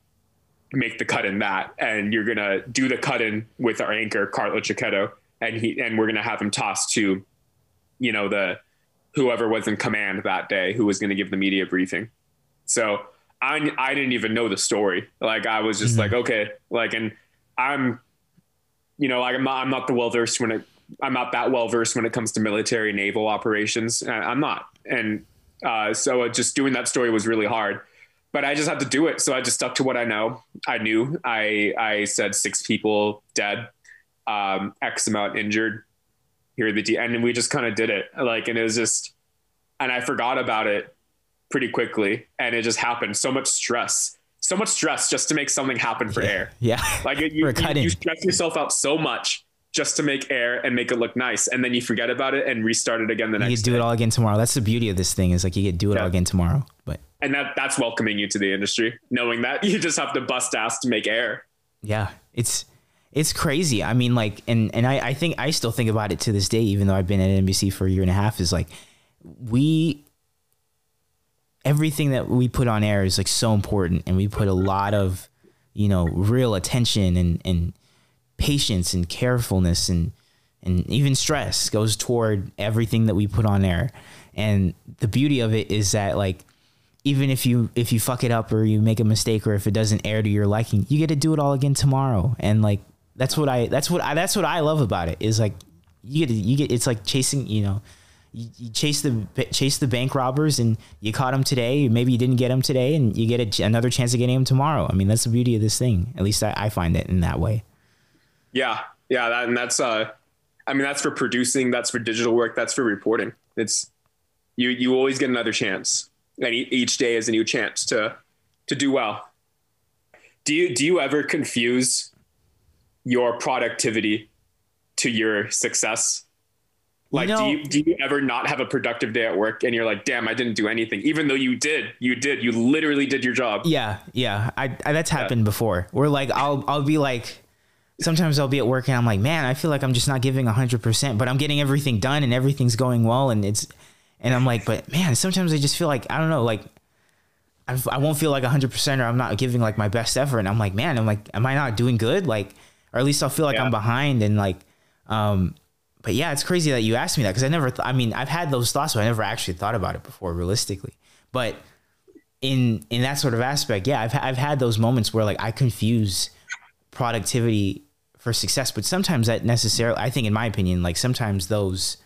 make the cut in that. And you're gonna do the cut in with our anchor, Carlo Cecchetto, and he and we're gonna have him tossed to, you know, the whoever was in command that day who was gonna give the media briefing. So I I didn't even know the story. Like I was just mm-hmm. like, okay, like and I'm you know, like I'm not, I'm not the well versed when it I'm not that well versed when it comes to military naval operations. I'm not, and uh, so just doing that story was really hard. But I just had to do it, so I just stuck to what I know. I knew. I I said six people dead, um, X amount injured. Here at the D, and we just kind of did it. Like, and it was just, and I forgot about it pretty quickly, and it just happened. So much stress so much stress just to make something happen for yeah. air. Yeah. (laughs) Like you, you, you, stress yourself out so much just to make air and make it look nice, and then you forget about it and restart it again the you next. You do day. it all again tomorrow. That's the beauty of this thing is like you get do it yeah. all again tomorrow. But and that that's welcoming you to the industry, knowing that (laughs) you just have to bust ass to make air. Yeah, it's it's crazy. I mean, like, and and I I think I still think about it to this day, even though I've been at NBC for a year and a half. Is like we everything that we put on air is like so important, and we put a lot of you know real attention and and patience and carefulness and and even stress goes toward everything that we put on air. And the beauty of it is that like even if you if you fuck it up or you make a mistake or if it doesn't air to your liking, you get to do it all again tomorrow. And like that's what I that's what I that's what I love about it is like you get you get it's like chasing you know you, you, chase the chase the bank robbers and you caught them today maybe you didn't get them today and you get a, another chance of getting them tomorrow i mean that's the beauty of this thing at least I, I find it in that way yeah, yeah, that, and that's uh, I mean that's for producing, that's for digital work, that's for reporting. It's you you always get another chance, and each day is a new chance to to do well. Do you do you ever confuse your productivity to your success? Like, do you do you ever not have a productive day at work and you're like, damn, I didn't do anything, even though you did, you did, you literally did your job. Yeah, yeah, I, I that's happened yeah. before. Where like I'll I'll be like sometimes I'll be at work and I'm like, man, I feel like I'm just not giving 100%, but I'm getting everything done and everything's going well. And it's, and I'm like, but man, sometimes I just feel like, I don't know, like, I, I won't feel like 100% or I'm not giving like my best effort. And I'm like, man, I'm like, am I not doing good? Like, or at least I'll feel like yeah. I'm behind and like, um, but yeah, it's crazy that you asked me that because I never, th- I mean, I've had those thoughts, but I never actually thought about it before realistically. But in, in that sort of aspect, yeah, I've, I've had those moments where like I confuse productivity for success. But sometimes that necessarily, I think, in my opinion, like sometimes those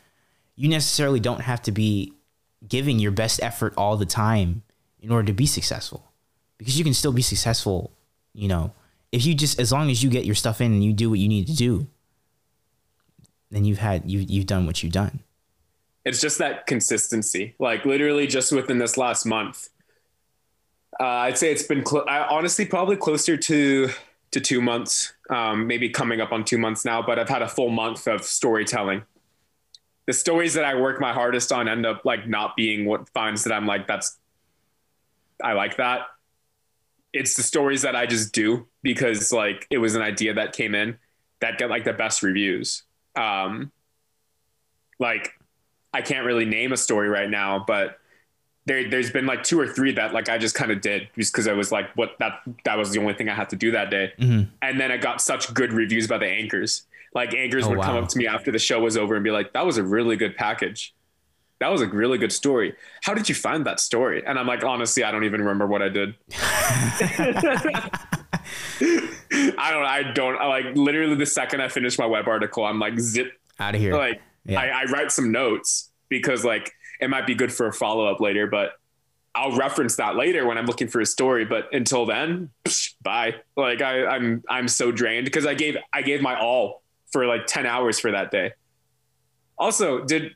you necessarily don't have to be giving your best effort all the time in order to be successful because you can still be successful, you know, if you just as long as you get your stuff in and you do what you need to do, then you've had you you've done what you've done. It's just that consistency. Like literally just within this last month. Uh, I'd say it's been cl- honestly probably closer to to 2 months. Um, maybe coming up on 2 months now, but I've had a full month of storytelling the stories that I work my hardest on end up like not being what finds that I'm like, that's, I like that. It's the stories that I just do because like it was an idea that came in that got like the best reviews. Um, like I can't really name a story right now, but there, there's been like two or three that like I just kind of did just because I was like, what that that was the only thing I had to do that day, mm-hmm. and then I got such good reviews by the anchors like anchors oh, would wow. come up to me after the show was over and be like, "That was a really good package. That was a really good story. How did you find that story?" And I'm like, honestly, I don't even remember what I did. (laughs) I don't. I don't. I like literally the second I finish my web article, I'm like zip out of here. Like yeah. I, I write some notes because like it might be good for a follow up later, but I'll reference that later when I'm looking for a story. But until then, psh, bye. Like I, I'm I'm so drained because I gave I gave my all for like 10 hours for that day. Also, did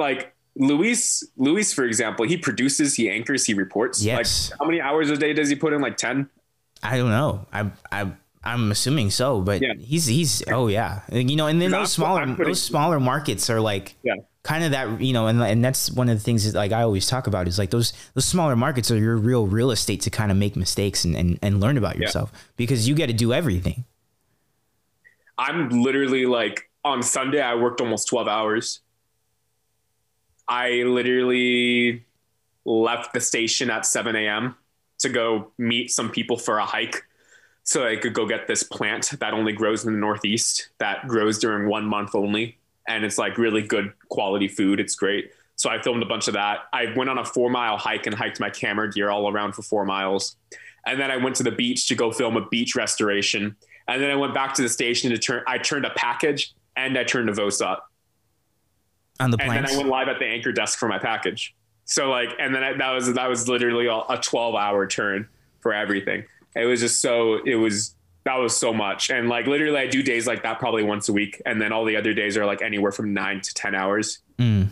like Luis, Luis, for example, he produces, he anchors, he reports. Yes. Like how many hours a day does he put in? Like 10? I don't know. I, I, I'm assuming so, but yeah. he's, he's, oh yeah. You know, and then those smaller, putting, those smaller markets are like, yeah. kind of that, you know, and, and that's one of the things that like I always talk about is like those, those smaller markets are your real real estate to kind of make mistakes and, and, and learn about yourself yeah. because you get to do everything. I'm literally like on Sunday, I worked almost 12 hours. I literally left the station at 7 a.m. to go meet some people for a hike so I could go get this plant that only grows in the Northeast that grows during one month only. And it's like really good quality food. It's great. So I filmed a bunch of that. I went on a four mile hike and hiked my camera gear all around for four miles. And then I went to the beach to go film a beach restoration. And then I went back to the station to turn. I turned a package and I turned a VOSOT. On the and then I went live at the anchor desk for my package. So like, and then I, that was that was literally a 12 hour turn for everything. It was just so it was that was so much. And like literally, I do days like that probably once a week, and then all the other days are like anywhere from nine to ten hours. Mm.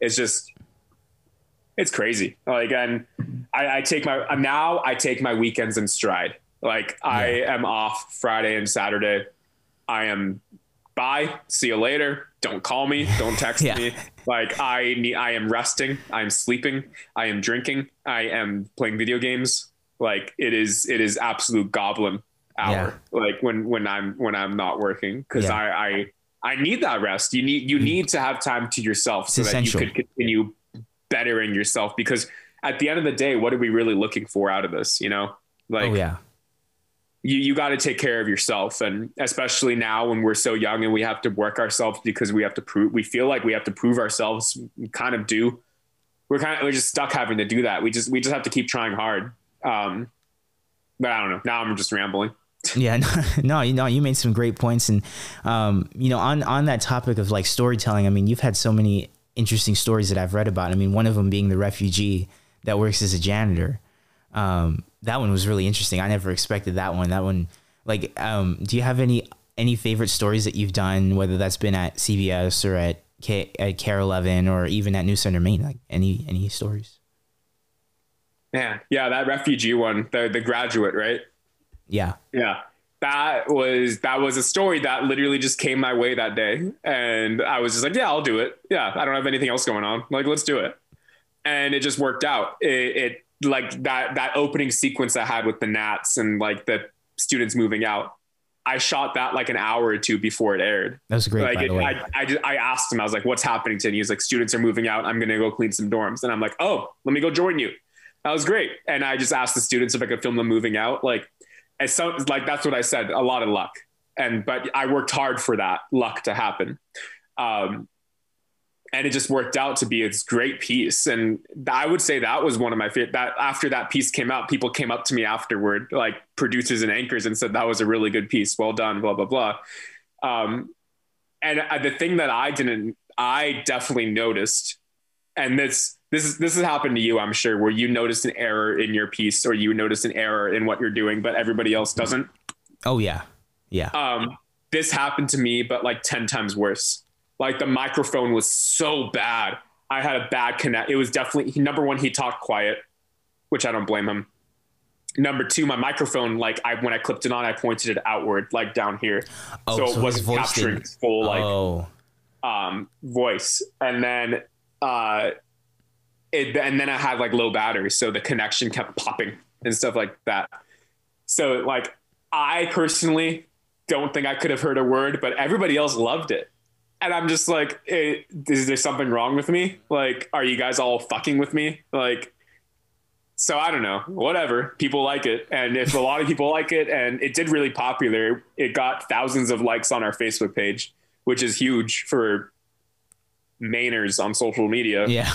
It's just it's crazy. Like, and I, I take my now I take my weekends in stride. Like yeah. I am off Friday and Saturday. I am bye. See you later. Don't call me. Don't (laughs) text yeah. me. Like I need I am resting. I am sleeping. I am drinking. I am playing video games. Like it is it is absolute goblin hour. Yeah. Like when when I'm when I'm not working. Cause I, I I need that rest. You need you need to have time to yourself it's so essential. that you could continue bettering yourself because at the end of the day, what are we really looking for out of this? You know? Like oh, yeah you, you got to take care of yourself. And especially now when we're so young and we have to work ourselves because we have to prove, we feel like we have to prove ourselves. We kind of do. We're kind of, we're just stuck having to do that. We just, we just have to keep trying hard. Um, but I don't know. Now I'm just rambling. (laughs) yeah, no, (laughs) no, you know, you made some great points. And, um, you know, on, on that topic of like storytelling, I mean, you've had so many interesting stories that I've read about. I mean, one of them being the refugee that works as a janitor. Um, that one was really interesting. I never expected that one. That one, like, um, do you have any any favorite stories that you've done, whether that's been at CBS or at K, at KARE 11 or even at NewsCenter Maine? Like, any any stories? Yeah, yeah, that refugee one, the the graduate, right? Yeah, yeah. That was that was a story that literally just came my way that day, and I was just like, yeah, I'll do it. Yeah, I don't have anything else going on. Like, let's do it, and it just worked out. It, it like that that opening sequence I had with the Nats and like the students moving out. I shot that like an hour or two before it aired. That was great. Like it, I, I, just, I asked him, I was like, "What's happening to?" And he was like, "Students are moving out. I'm gonna go clean some dorms." And I'm like, "Oh, let me go join you." That was great. And I just asked the students if I could film them moving out. Like, as so like that's what I said. A lot of luck, and but I worked hard for that luck to happen. Um, and it just worked out to be a great piece. And I would say that was one of my favorite. That after that piece came out, people came up to me afterward, like producers and anchors, and said that was a really good piece. Well done, blah blah blah. Um, and uh, the thing that I didn't, I definitely noticed, and this this is this has happened to you, I'm sure, where you noticed an error in your piece or you noticed an error in what you're doing, but everybody else doesn't. Oh yeah, yeah. Um, this happened to me, but like ten times worse. Like the microphone was so bad. I had a bad connect. It was definitely number one. He talked quiet, which I don't blame him. Number two, my microphone, like I when I clipped it on, I pointed it outward, like down here, Oh, so, so it wasn't capturing didn't- full like oh, um, voice, and then uh, it, and then I had like low battery, so the connection kept popping and stuff like that. So like I personally don't think I could have heard a word, but everybody else loved it. And I'm just like, eh, is there something wrong with me? Like, are you guys all fucking with me? Like, so I don't know, whatever. People like it. And if a lot of people like it and it did really popular, it got thousands of likes on our Facebook page, which is huge for Mainers on social media. yeah.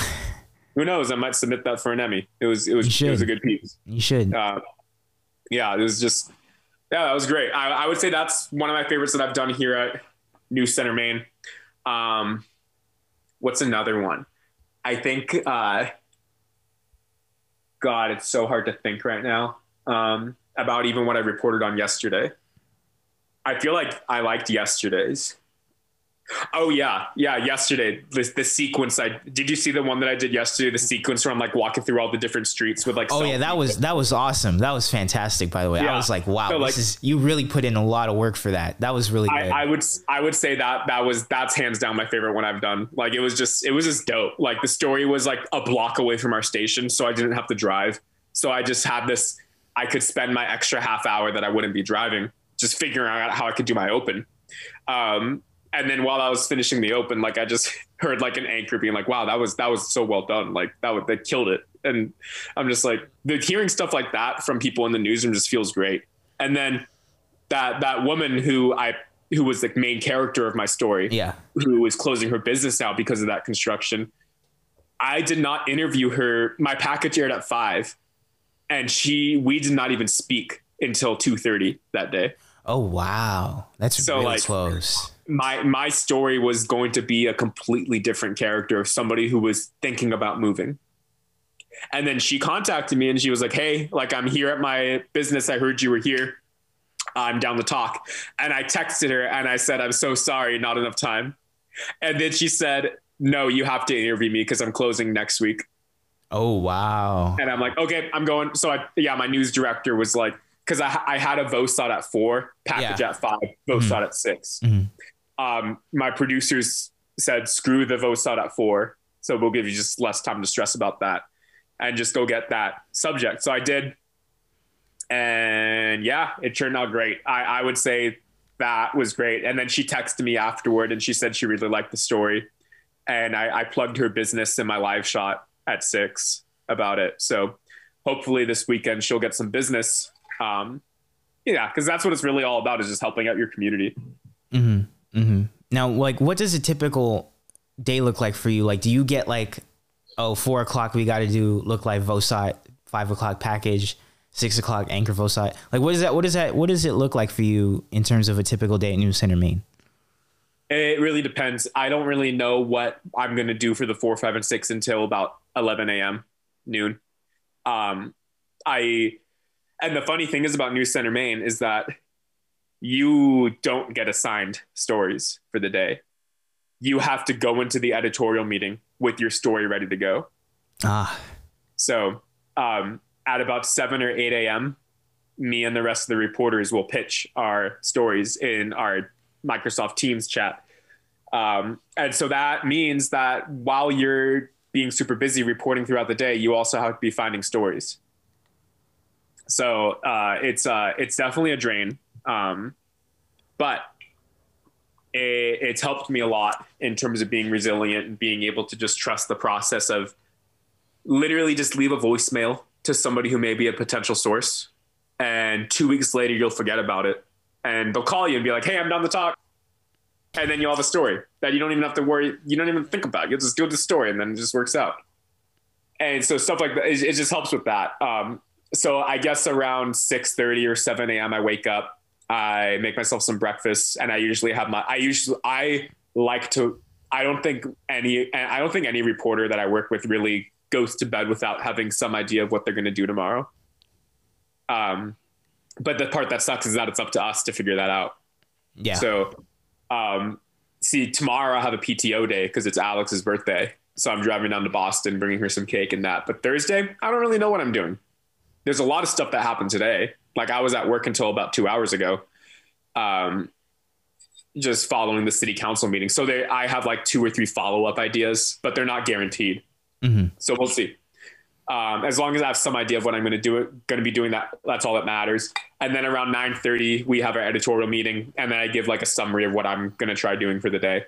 Who knows? I might submit that for an Emmy. It was, it was, it was a good piece. You should. Uh, yeah, it was just, yeah, that was great. I, I would say that's one of my favorites that I've done here at NewsCenter Maine. Um, what's another one? I think, uh, God, it's so hard to think right now um, about even what I reported on yesterday. I feel like I liked yesterday's. Oh yeah, yeah. Yesterday, the, the sequence. I did you see the one that I did yesterday? The sequence where I'm like walking through all the different streets with like. Oh yeah, that was that was awesome. That was fantastic. By the way, I was like, wow, So, this like- is you really put in a lot of work for that. That was really good. I, I would I would say that that was that's hands down my favorite one I've done. Like it was just it was just dope. Like the story was like a block away from our station, so I didn't have to drive. So I just had this. I could spend my extra half hour that I wouldn't be driving just figuring out how I could do my open. Um, and then while I was finishing the open, like I just (laughs) heard like an anchor being like, "Wow, that was that was so well done! Like that would they killed it." And I'm just like, the hearing stuff like that from people in the newsroom just feels great. And then that that woman who I who was the main character of my story, yeah. who is closing her business out because of that construction. I did not interview her. My package aired at five, and she we did not even speak until two thirty that day. Oh wow, that's So, really like- close. My my story was going to be a completely different character of somebody who was thinking about moving. And then she contacted me and she was like, "Hey, like I'm here at my business. I heard you were here. I'm down to talk." And I texted her and I said, "I'm so sorry, not enough time." And then she said, "No, you have to interview me because I'm closing next week." Oh wow. And I'm like, "Okay, I'm going." So I yeah, my news director was like, because I I had a VOSOT at four, package Yeah. at five, VOSOT at 6 Mhm. Um, my producers said, "Screw the VOSOT at four, so we'll give you just less time to stress about that, and just go get that subject." So I did, and yeah, it turned out great. I I would say that was great. And then she texted me afterward, and she said she really liked the story, and I, I plugged her business in my live shot at six about it. So hopefully this weekend she'll get some business. Um, yeah, because that's what it's really all about is just helping out your community. hmm hmm Now, like, what does a typical day look like for you? Like, do you get like, oh, four o'clock we got to do look like Vosot, five o'clock package, six o'clock anchor Vosot? Like, what is that? What is that? What does it look like for you in terms of a typical day at NewsCenter, Maine? It really depends. I don't really know what I'm going to do for the four, five, and six until about 11 a.m. noon. Um, I, and the funny thing is about NewsCenter Maine is that you don't get assigned stories for the day. You have to go into the editorial meeting with your story ready to go. Ah, So um, at about 7 or 8 a.m., me and the rest of the reporters will pitch our stories in our Microsoft Teams chat. Um, and so that means that while you're being super busy reporting throughout the day, you also have to be finding stories. So uh, it's uh, it's definitely a drain, um, but it, it's helped me a lot in terms of being resilient and being able to just trust the process of literally just leave a voicemail to somebody who may be a potential source, and two weeks later you'll forget about it, and they'll call you and be like, "Hey, I'm down the talk," and then you'll have a story that you don't even have to worry, you don't even think about. You'll just do the story, and then it just works out. And so stuff like that, it, it just helps with that. Um, so I guess around six thirty or seven a.m. I wake up, I make myself some breakfast, and I usually have my. I usually I like to I don't think any I don't think any reporter that I work with really goes to bed without having some idea of what they're going to do tomorrow. Um, but the part that sucks is that it's up to us to figure that out. Yeah. So, um, see, tomorrow I have a PTO day because it's Alex's birthday. So I'm driving down to Boston, bringing her some cake and that. But Thursday, I don't really know what I'm doing. There's a lot of stuff that happened today. Like I was at work until about two hours ago, um, just following the city council meeting. So they, I have like two or three follow up ideas, but they're not guaranteed. Mhm. So we'll see. Um, as long as I have some idea of what I'm going to do, it going to be doing that. That's all that matters. And then around 9:30, we have our editorial meeting, and then I give like a summary of what I'm going to try doing for the day.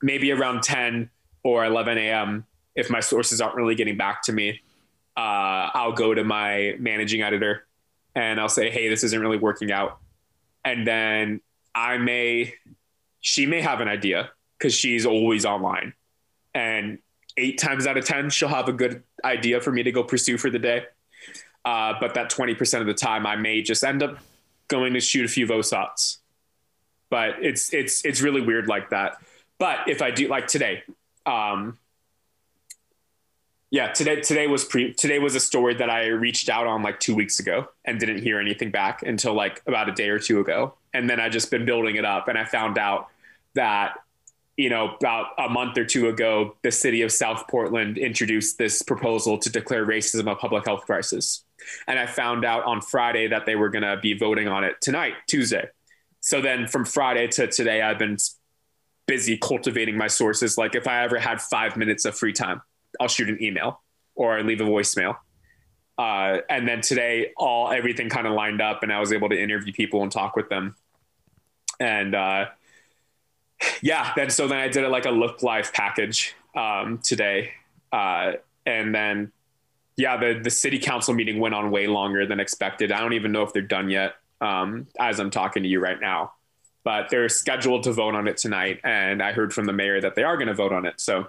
Maybe around 10 or 11 a.m. If my sources aren't really getting back to me, uh, I'll go to my managing editor, and I'll say, "Hey, this isn't really working out." And then I may, she may have an idea because she's always online, and eight times out of 10, she'll have a good idea for me to go pursue for the day. Uh, but that 20% of the time, I may just end up going to shoot a few VOSOTs. But it's, it's, it's really weird like that. But if I do like today, um, yeah, today, today was pre, today was a story that I reached out on like two weeks ago and didn't hear anything back until like about a day or two ago. And then I just been building it up and I found out that you know, about a month or two ago, the city of South Portland introduced this proposal to declare racism a public health crisis. And I found out on Friday that they were going to be voting on it tonight, Tuesday. So then from Friday to today, I've been busy cultivating my sources. Like if I ever had five minutes of free time, I'll shoot an email or leave a voicemail. Uh, and then today, all everything kind of lined up, and I was able to interview people and talk with them. And uh, yeah, then so then I did it like a look live package um, today, uh, and then yeah, the the city council meeting went on way longer than expected. I don't even know if they're done yet um, as I'm talking to you right now, but they're scheduled to vote on it tonight, and I heard from the mayor that they are going to vote on it. So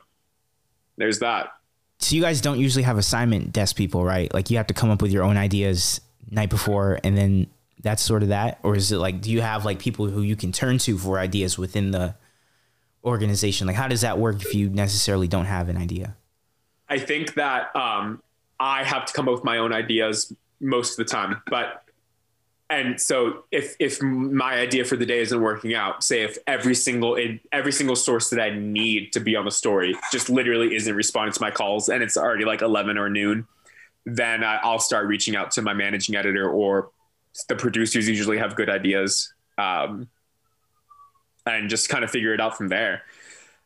there's that. So you guys don't usually have assignment desk people, right? Like you have to come up with your own ideas night before, and then that's sort of that, or is it like do you have like people who you can turn to for ideas within the organization? Like how does that work if you necessarily don't have an idea? I think that um, I have to come up with my own ideas most of the time, but and so if if my idea for the day isn't working out, say if every single in, every single source that I need to be on the story just literally isn't responding to my calls, and it's already like eleven or noon, then I'll start reaching out to my managing editor or the producers. Usually have good ideas, um, and just kind of figure it out from there.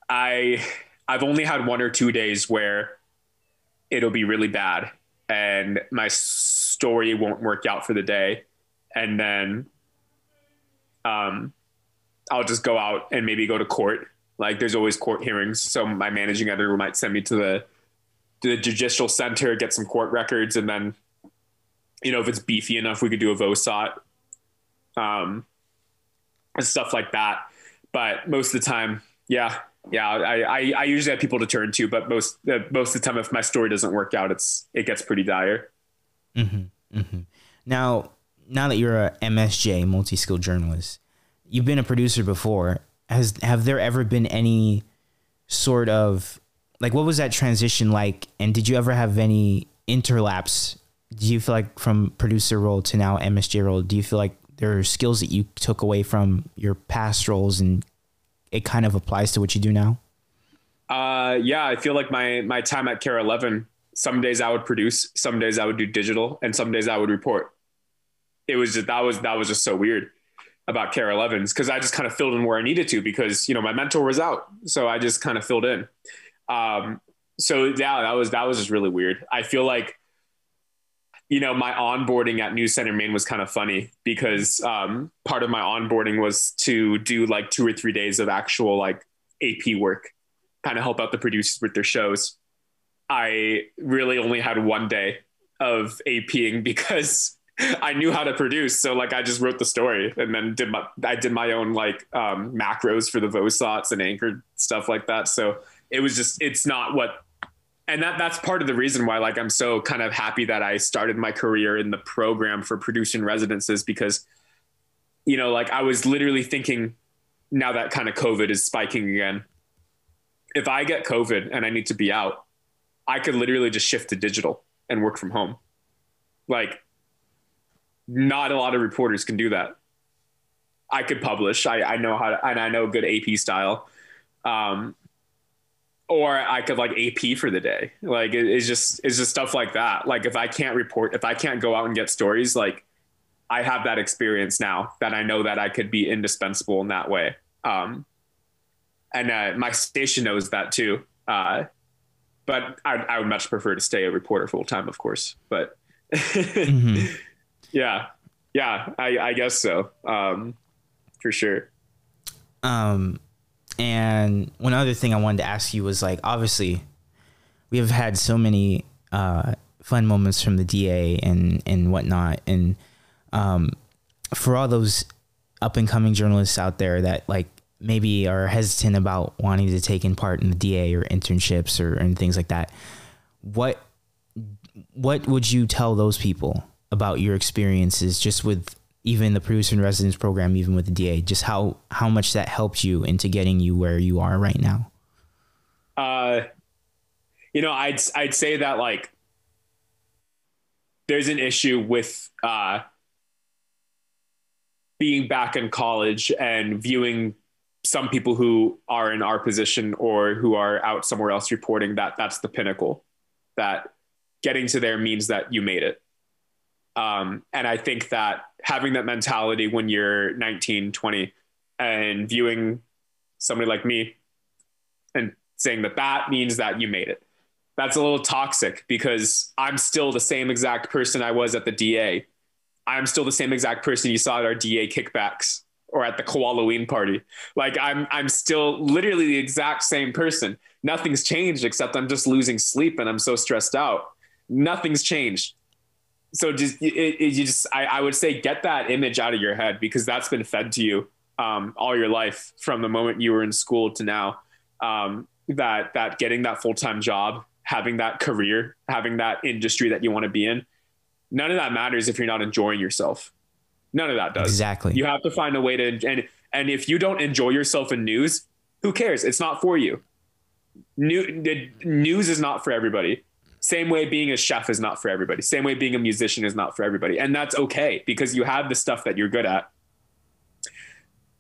I I've only had one or two days where it'll be really bad and my story won't work out for the day and then um I'll just go out and maybe go to court. Like there's always court hearings, so my managing editor might send me to the to the judicial center, get some court records, and then you know if it's beefy enough, we could do a VOSOT, um, and stuff like that. But most of the time, yeah, yeah, I, I, I usually have people to turn to, but most uh, most of the time, if my story doesn't work out, it's it gets pretty dire. Mm-hmm, mm-hmm. Now, now that you're a MSJ, multi-skilled journalist, you've been a producer before. Has have there ever been any sort of like what was that transition like? And did you ever have any interlaps? Do you feel like from producer role to now MSJ role? Do you feel like there are skills that you took away from your past roles and it kind of applies to what you do now? Uh, yeah, I feel like my my time at KARE 11. Some days I would produce, some days I would do digital, and some days I would report. It was just that was that was just so weird about KARE 11s because I just kind of filled in where I needed to because you know my mentor was out, so I just kind of filled in. Um, so yeah, that was that was just really weird. I feel like you know, my onboarding at NewsCenter Maine was kind of funny because um, part of my onboarding was to do like two or three days of actual like AP work, kind of help out the producers with their shows. I really only had one day of APing (laughs) because (laughs) I knew how to produce. So like I just wrote the story and then did my I did my own like um, macros for the VOSOTs and anchored stuff like that. So it was just it's not what and that that's part of the reason why like I'm so kind of happy that I started my career in the program for producing residences because you know like I was literally thinking now that kind of COVID is spiking again if I get COVID and I need to be out, I could literally just shift to digital and work from home. Like, not a lot of reporters can do that. I could publish. I, I know how to, and I know good AP style. Um, or I could like AP for the day. Like it, it's just it's just stuff like that. Like if I can't report, if I can't go out and get stories, like I have that experience now that I know that I could be indispensable in that way. Um, and uh, my station knows that too. Uh, but I, I, would much prefer to stay a reporter full time, of course. But mm-hmm. (laughs) yeah, yeah, I, I guess so. Um, for sure. Um, and one other thing I wanted to ask you was like, obviously, we have had so many uh, fun moments from the DA and and whatnot, and um, for all those up and coming journalists out there that like maybe are hesitant about wanting to take in part in the DA or internships or and things like that, what what would you tell those people about your experiences just with even the producer in residence program, even with the DA, just how how much that helped you into getting you where you are right now? Uh, you know, I'd I'd say that like there's an issue with uh, being back in college and viewing some people who are in our position or who are out somewhere else reporting that that's the pinnacle that getting to there means that you made it um, and I think that having that mentality when you're 19, 20, and viewing somebody like me and saying that that means that you made it, that's a little toxic because I'm still the same exact person I was at the DA. I'm still the same exact person you saw at our DA kickbacks or at the Halloween party. Like I'm, I'm still literally the exact same person. Nothing's changed except I'm just losing sleep and I'm so stressed out. Nothing's changed so just it, it, you just I, I, would say get that image out of your head because that's been fed to you um, all your life from the moment you were in school to now. Um, that that getting that full-time job having that career having that industry that you want to be in none of that matters if you're not enjoying yourself. None of that does. Exactly. You have to find a way to and and if you don't enjoy yourself in news who cares? It's not for you. New, news is not for everybody same way being a chef is not for everybody. Same way being a musician is not for everybody. And that's okay because you have the stuff that you're good at.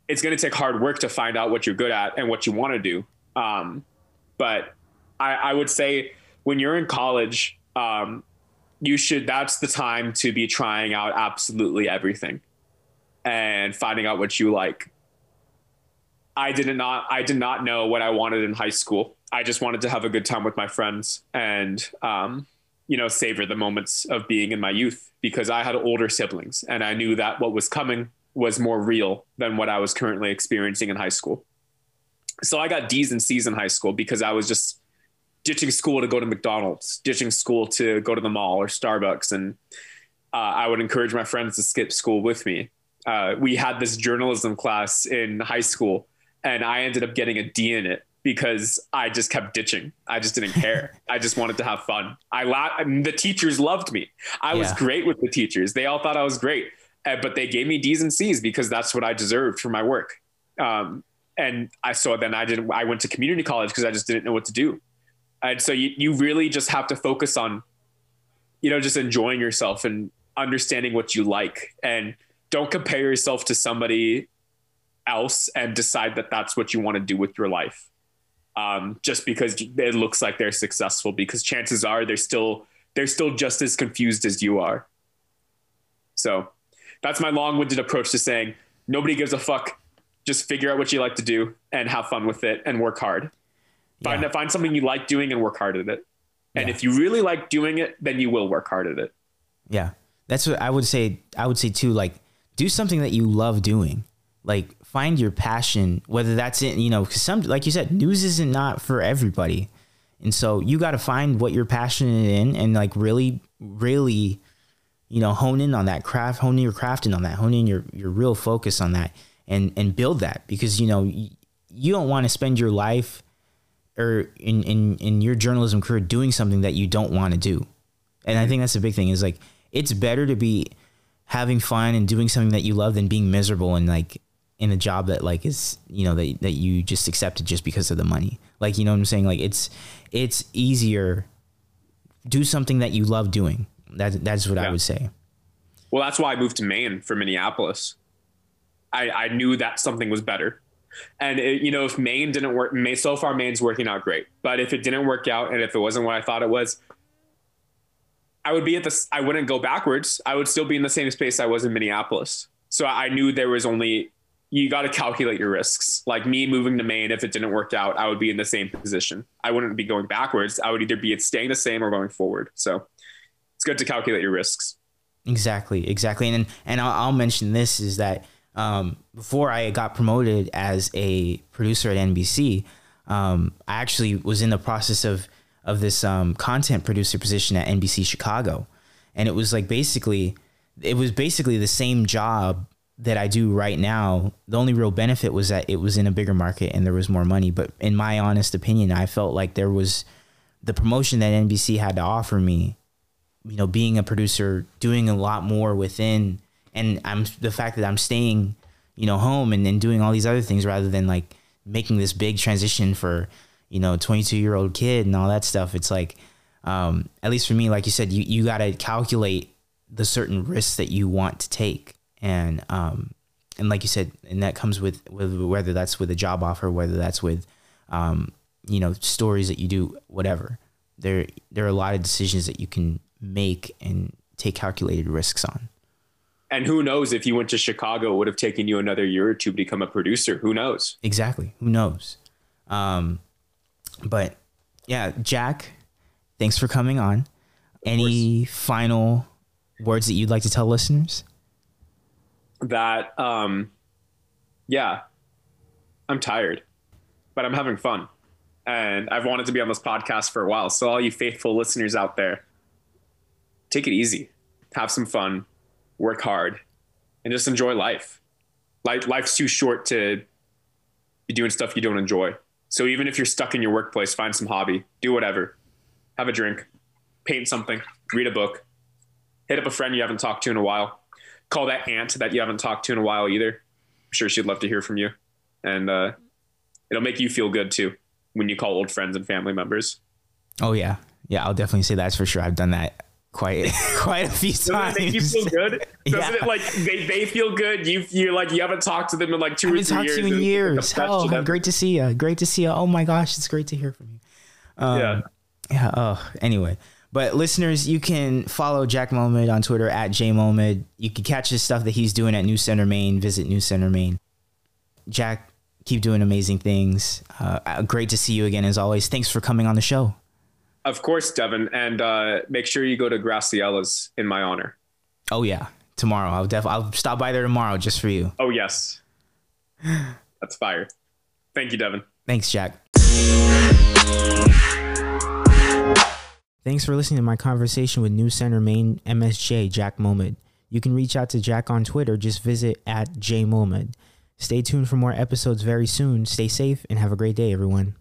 It's going to take hard work to find out what you're good at and what you want to do. Um, but I, I, would say when you're in college, um, you should, that's the time to be trying out absolutely everything and finding out what you like. I did not, I did not know what I wanted in high school. I just wanted to have a good time with my friends and, um, you know, savor the moments of being in my youth because I had older siblings and I knew that what was coming was more real than what I was currently experiencing in high school. So I got D's and C's in high school because I was just ditching school to go to McDonald's, ditching school to go to the mall or Starbucks. And uh, I would encourage my friends to skip school with me. Uh, we had this journalism class in high school, and I ended up getting a D in it because I just kept ditching. I just didn't care. I just wanted to have fun. I, la- I mean, the teachers loved me. I yeah. was great with the teachers. They all thought I was great, uh, but they gave me D's and C's because that's what I deserved for my work. Um, and I so then I didn't. I went to community college because I just didn't know what to do. And so you you really just have to focus on, you know, just enjoying yourself and understanding what you like, and don't compare yourself to somebody else and decide that that's what you want to do with your life um, just because it looks like they're successful because chances are they're still they're still just as confused as you are. So that's my long-winded approach to saying nobody gives a fuck. Just figure out what you like to do and have fun with it and work hard. Find, yeah. find something you like doing and work hard at it. And yeah. if you really like doing it then you will work hard at it. Yeah. That's what i would say i would say too like do something that you love doing. Like find your passion, whether that's in, you know, because some, like you said, news isn't not for everybody. And so you got to find what you're passionate in and like really, really, you know, hone in on that craft, hone your craft in on that, hone in your, your real focus on that and, and build that because, you know, you, you don't want to spend your life or in, in, in your journalism career doing something that you don't want to do. And I think that's the big thing is like, it's better to be having fun and doing something that you love than being miserable and like in a job that like is you know that that you just accepted just because of the money. Like you know what I'm saying? Like it's it's easier do something that you love doing. That that's what yeah. I would say. Well, that's why I moved to Maine from Minneapolis. I, I knew that something was better. And it, you know, if Maine didn't work, Maine, so far Maine's working out great. But if it didn't work out, and if it wasn't what I thought it was, I would be at this. I wouldn't go backwards. I would still be in the same space I was in Minneapolis. So I knew there was only you got to calculate your risks. Like me moving to Maine, if it didn't work out, I would be in the same position. I wouldn't be going backwards. I would either be staying the same or going forward. So it's good to calculate your risks. Exactly, exactly. And and I'll, I'll mention this is that um, before I got promoted as a producer at NBC, um, I actually was in the process of of this um, content producer position at NBC Chicago, and it was like basically it was basically the same job that I do right now. The only real benefit was that it was in a bigger market and there was more money. But in my honest opinion, I felt like there was the promotion that NBC had to offer me. You know, being a producer, doing a lot more within, and I'm the fact that I'm staying, you know, home and then doing all these other things rather than like making this big transition for, you know, 22 year old kid and all that stuff. It's like, um, at least for me, like you said, you, you got to calculate the certain risks that you want to take and um, and like you said, and that comes with, with whether that's with a job offer, whether that's with um, you know stories that you do, whatever. There there are a lot of decisions that you can make and take calculated risks on. And who knows if you went to Chicago, it would have taken you another year or two to become a producer. Who knows? Exactly. Who knows? Um, but yeah, Jack, thanks for coming on. Any final words that you'd like to tell listeners? That um yeah i'm tired but i'm having fun. And i've wanted to be on this podcast for a while. So all you faithful listeners out there take it easy. Have some fun work hard and just enjoy life. Life life's too short to be doing stuff you don't enjoy. So even if you're stuck in your workplace find some hobby do whatever. Have a drink paint something read a book hit up a friend you haven't talked to in a while call that aunt that you haven't talked to in a while either. I'm sure she'd love to hear from you. And uh, it'll make you feel good too when you call old friends and family members. Oh yeah. Yeah, I'll definitely say that's for sure. I've done that quite (laughs) quite a few Doesn't times. Doesn't it make you feel good? (laughs) Doesn't yeah. it like they, they feel good? You you like you haven't talked to them in like two I or three talked years. To you in years. Oh, great to see you. Great to see you. Oh my gosh, it's great to hear from you. Um, yeah. Yeah. Oh, anyway. But listeners, you can follow Jack Molmud on Twitter at JMolmud. You can catch his stuff that he's doing at NewsCenter Maine. Visit NewsCenter Maine. Jack, keep doing amazing things. Uh, uh, great to see you again as always. Thanks for coming on the show. Of course, Devin, and uh, make sure you go to Graciella's in my honor. Oh yeah, tomorrow. I'll def- I'll stop by there tomorrow just for you. Oh yes, that's fire. Thank you, Devin. Thanks, Jack. Thanks for listening to my conversation with NewsCenter Maine MSJ Jack Molmud. You can reach out to Jack on Twitter. Just visit at jmolmud. Stay tuned for more episodes very soon. Stay safe and have a great day, everyone.